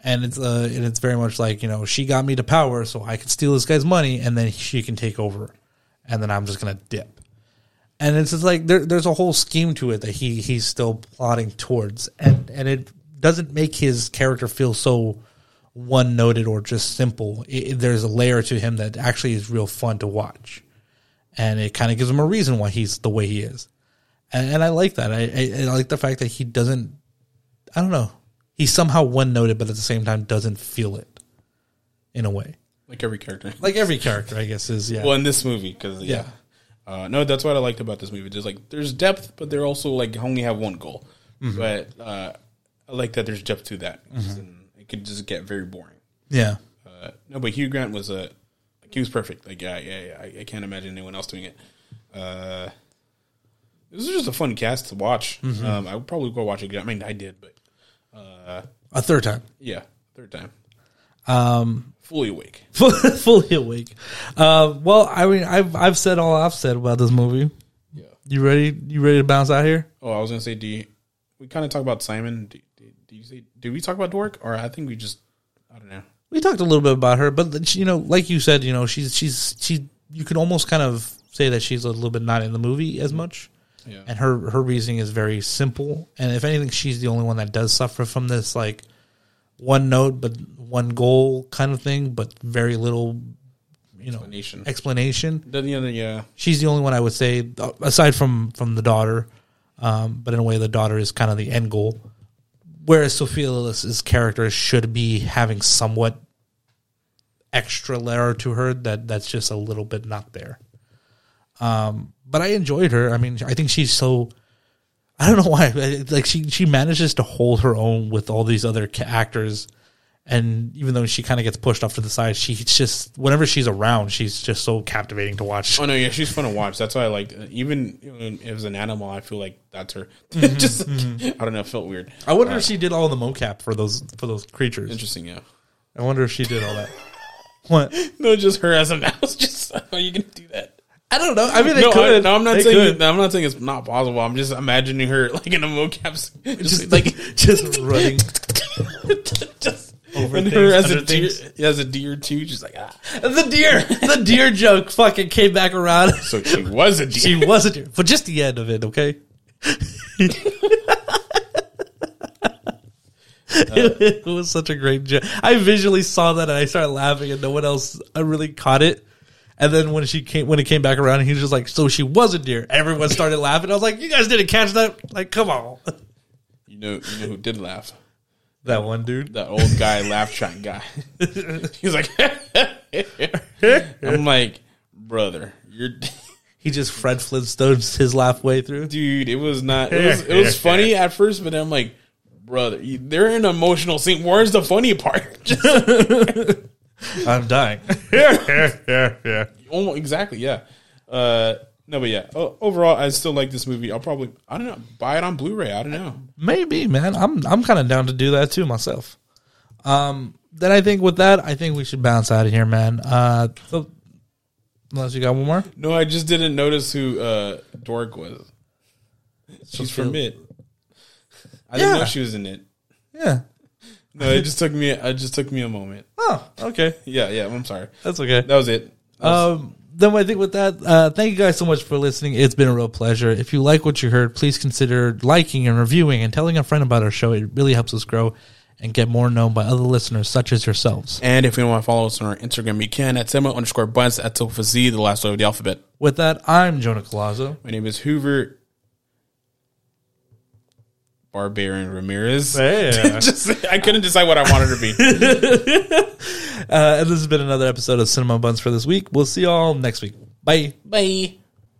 and it's uh and it's very much like you know she got me to power so I can steal this guy's money and then she can take over, and then I'm just gonna dip. And it's just like there, there's a whole scheme to it that he he's still plotting towards, and and it doesn't make his character feel so one noted or just simple. It, there's a layer to him that actually is real fun to watch and it kind of gives him a reason why he's the way he is, and, and I like that. I, I, I like the fact that he doesn't. I don't know. He's somehow one noted, but at the same time doesn't feel it. In a way, Like every character. like every character, I guess is yeah. well, in this movie, because yeah. Uh, no, that's what I liked about this movie. There's like there's depth, but they're also like only have one goal. But uh, I like that there's depth to that. And It could just get very boring. yeah, Uh, no, but Hugh Grant was a like he was perfect. Like yeah, yeah, yeah I, I can't imagine anyone else doing it. Uh, this is just a fun cast to watch. Um, I would probably go watch it again. I mean, I did, but uh, a third time, yeah, third time. Um, fully awake. *laughs* fully awake. Uh, well, I mean, I've I've said all I've said about this movie. Yeah. You ready? You ready to bounce out here? Oh, I was gonna say, do you, we kind of talk about Simon? Do, do, do you say? Did we talk about Doric, or I think we just I don't know. we talked a little bit about her, but you know, like you said, you know, she's she's she. You could almost kind of say that she's a little bit not in the movie as much, Yeah. and her her reasoning is very simple. And if anything, she's the only one that does suffer from this like one note but one goal kind of thing, but very little, you know, Explanation. explanation. Then the other, yeah, She's the only one I would say, aside from from the daughter, um, but in a way, the daughter is kind of the end goal. Whereas Sophia Lillis's character should be having somewhat extra layer to her that that's just a little bit not there. Um, but I enjoyed her. I mean, I think she's so. I don't know why. Like she she manages to hold her own with all these other ca- actors, and even though she kind of gets pushed off to the side, she's just whenever she's around, she's just so captivating to watch. Oh no, yeah, she's fun to watch. That's why I like. Uh, even as an animal, I feel like that's her. *laughs* Mm-hmm, just mm-hmm. I don't know, it felt weird. I wonder if she did all the mocap for those for those creatures. Interesting, yeah. I wonder if she did all that. What? *laughs* No, just her as a mouse. *laughs* Just how are you gonna do that? I don't know. I mean, they no, could. I, no, I'm not They saying. could. I'm not saying it's not possible. I'm just imagining her like in a mocap, *laughs* just, just like like *laughs* just *laughs* running. just Over and things, her as a under deer, things. as a deer too. Just like ah. The deer, the deer joke fucking came back around. So she was a deer. She was a deer, but just the end of it, okay? it was such a great joke. I visually saw that and I started laughing, and no one else I really caught it. And then when she came, when it came back around, he was just like, "So she was a deer." Everyone started *laughs* laughing. I was like, "You guys didn't catch that? Like, come on!" you know, you know who did laugh? That one dude. That old guy, *laughs* laugh track guy. *laughs* He's like, I'm like, brother, you're. He just Fred Flintstones his laugh way through. dude it was not it was, it was funny at first but then i'm like brother they're in an emotional scene where's the funny part I'm dying. *laughs* yeah, yeah, yeah. almost, exactly yeah uh no but yeah o- overall i still like this movie i'll probably i don't know buy it on blu-ray i don't know Maybe, man. I'm I'm kind of down to do that too myself. Um, then I think with that, I think we should bounce out of here, man. Uh, so, unless you got one more, no i just didn't notice who uh Doric was she's from it i didn't Yeah. know she was in it yeah. No it just took me it just took me a moment Oh, okay, yeah yeah i'm sorry that's okay. that was it That was- Um, then I think with that, uh, thank you guys so much for listening. It's been a real pleasure. If you like what you heard, please consider liking and reviewing and telling a friend about our show. It really helps us grow and get more known by other listeners such as yourselves. And if you want to follow us on our Instagram, you can at cinema underscore bunz at Sofa Z, the last letter of the alphabet. With that, I'm Jonah Colazzo. My name is Hoover Barbarian Ramirez. Yeah. *laughs* Just I couldn't decide what I wanted to be. *laughs* Uh, and this has been another episode of Cinema Bunz for this week. We'll see y'all next week. Bye. Bye.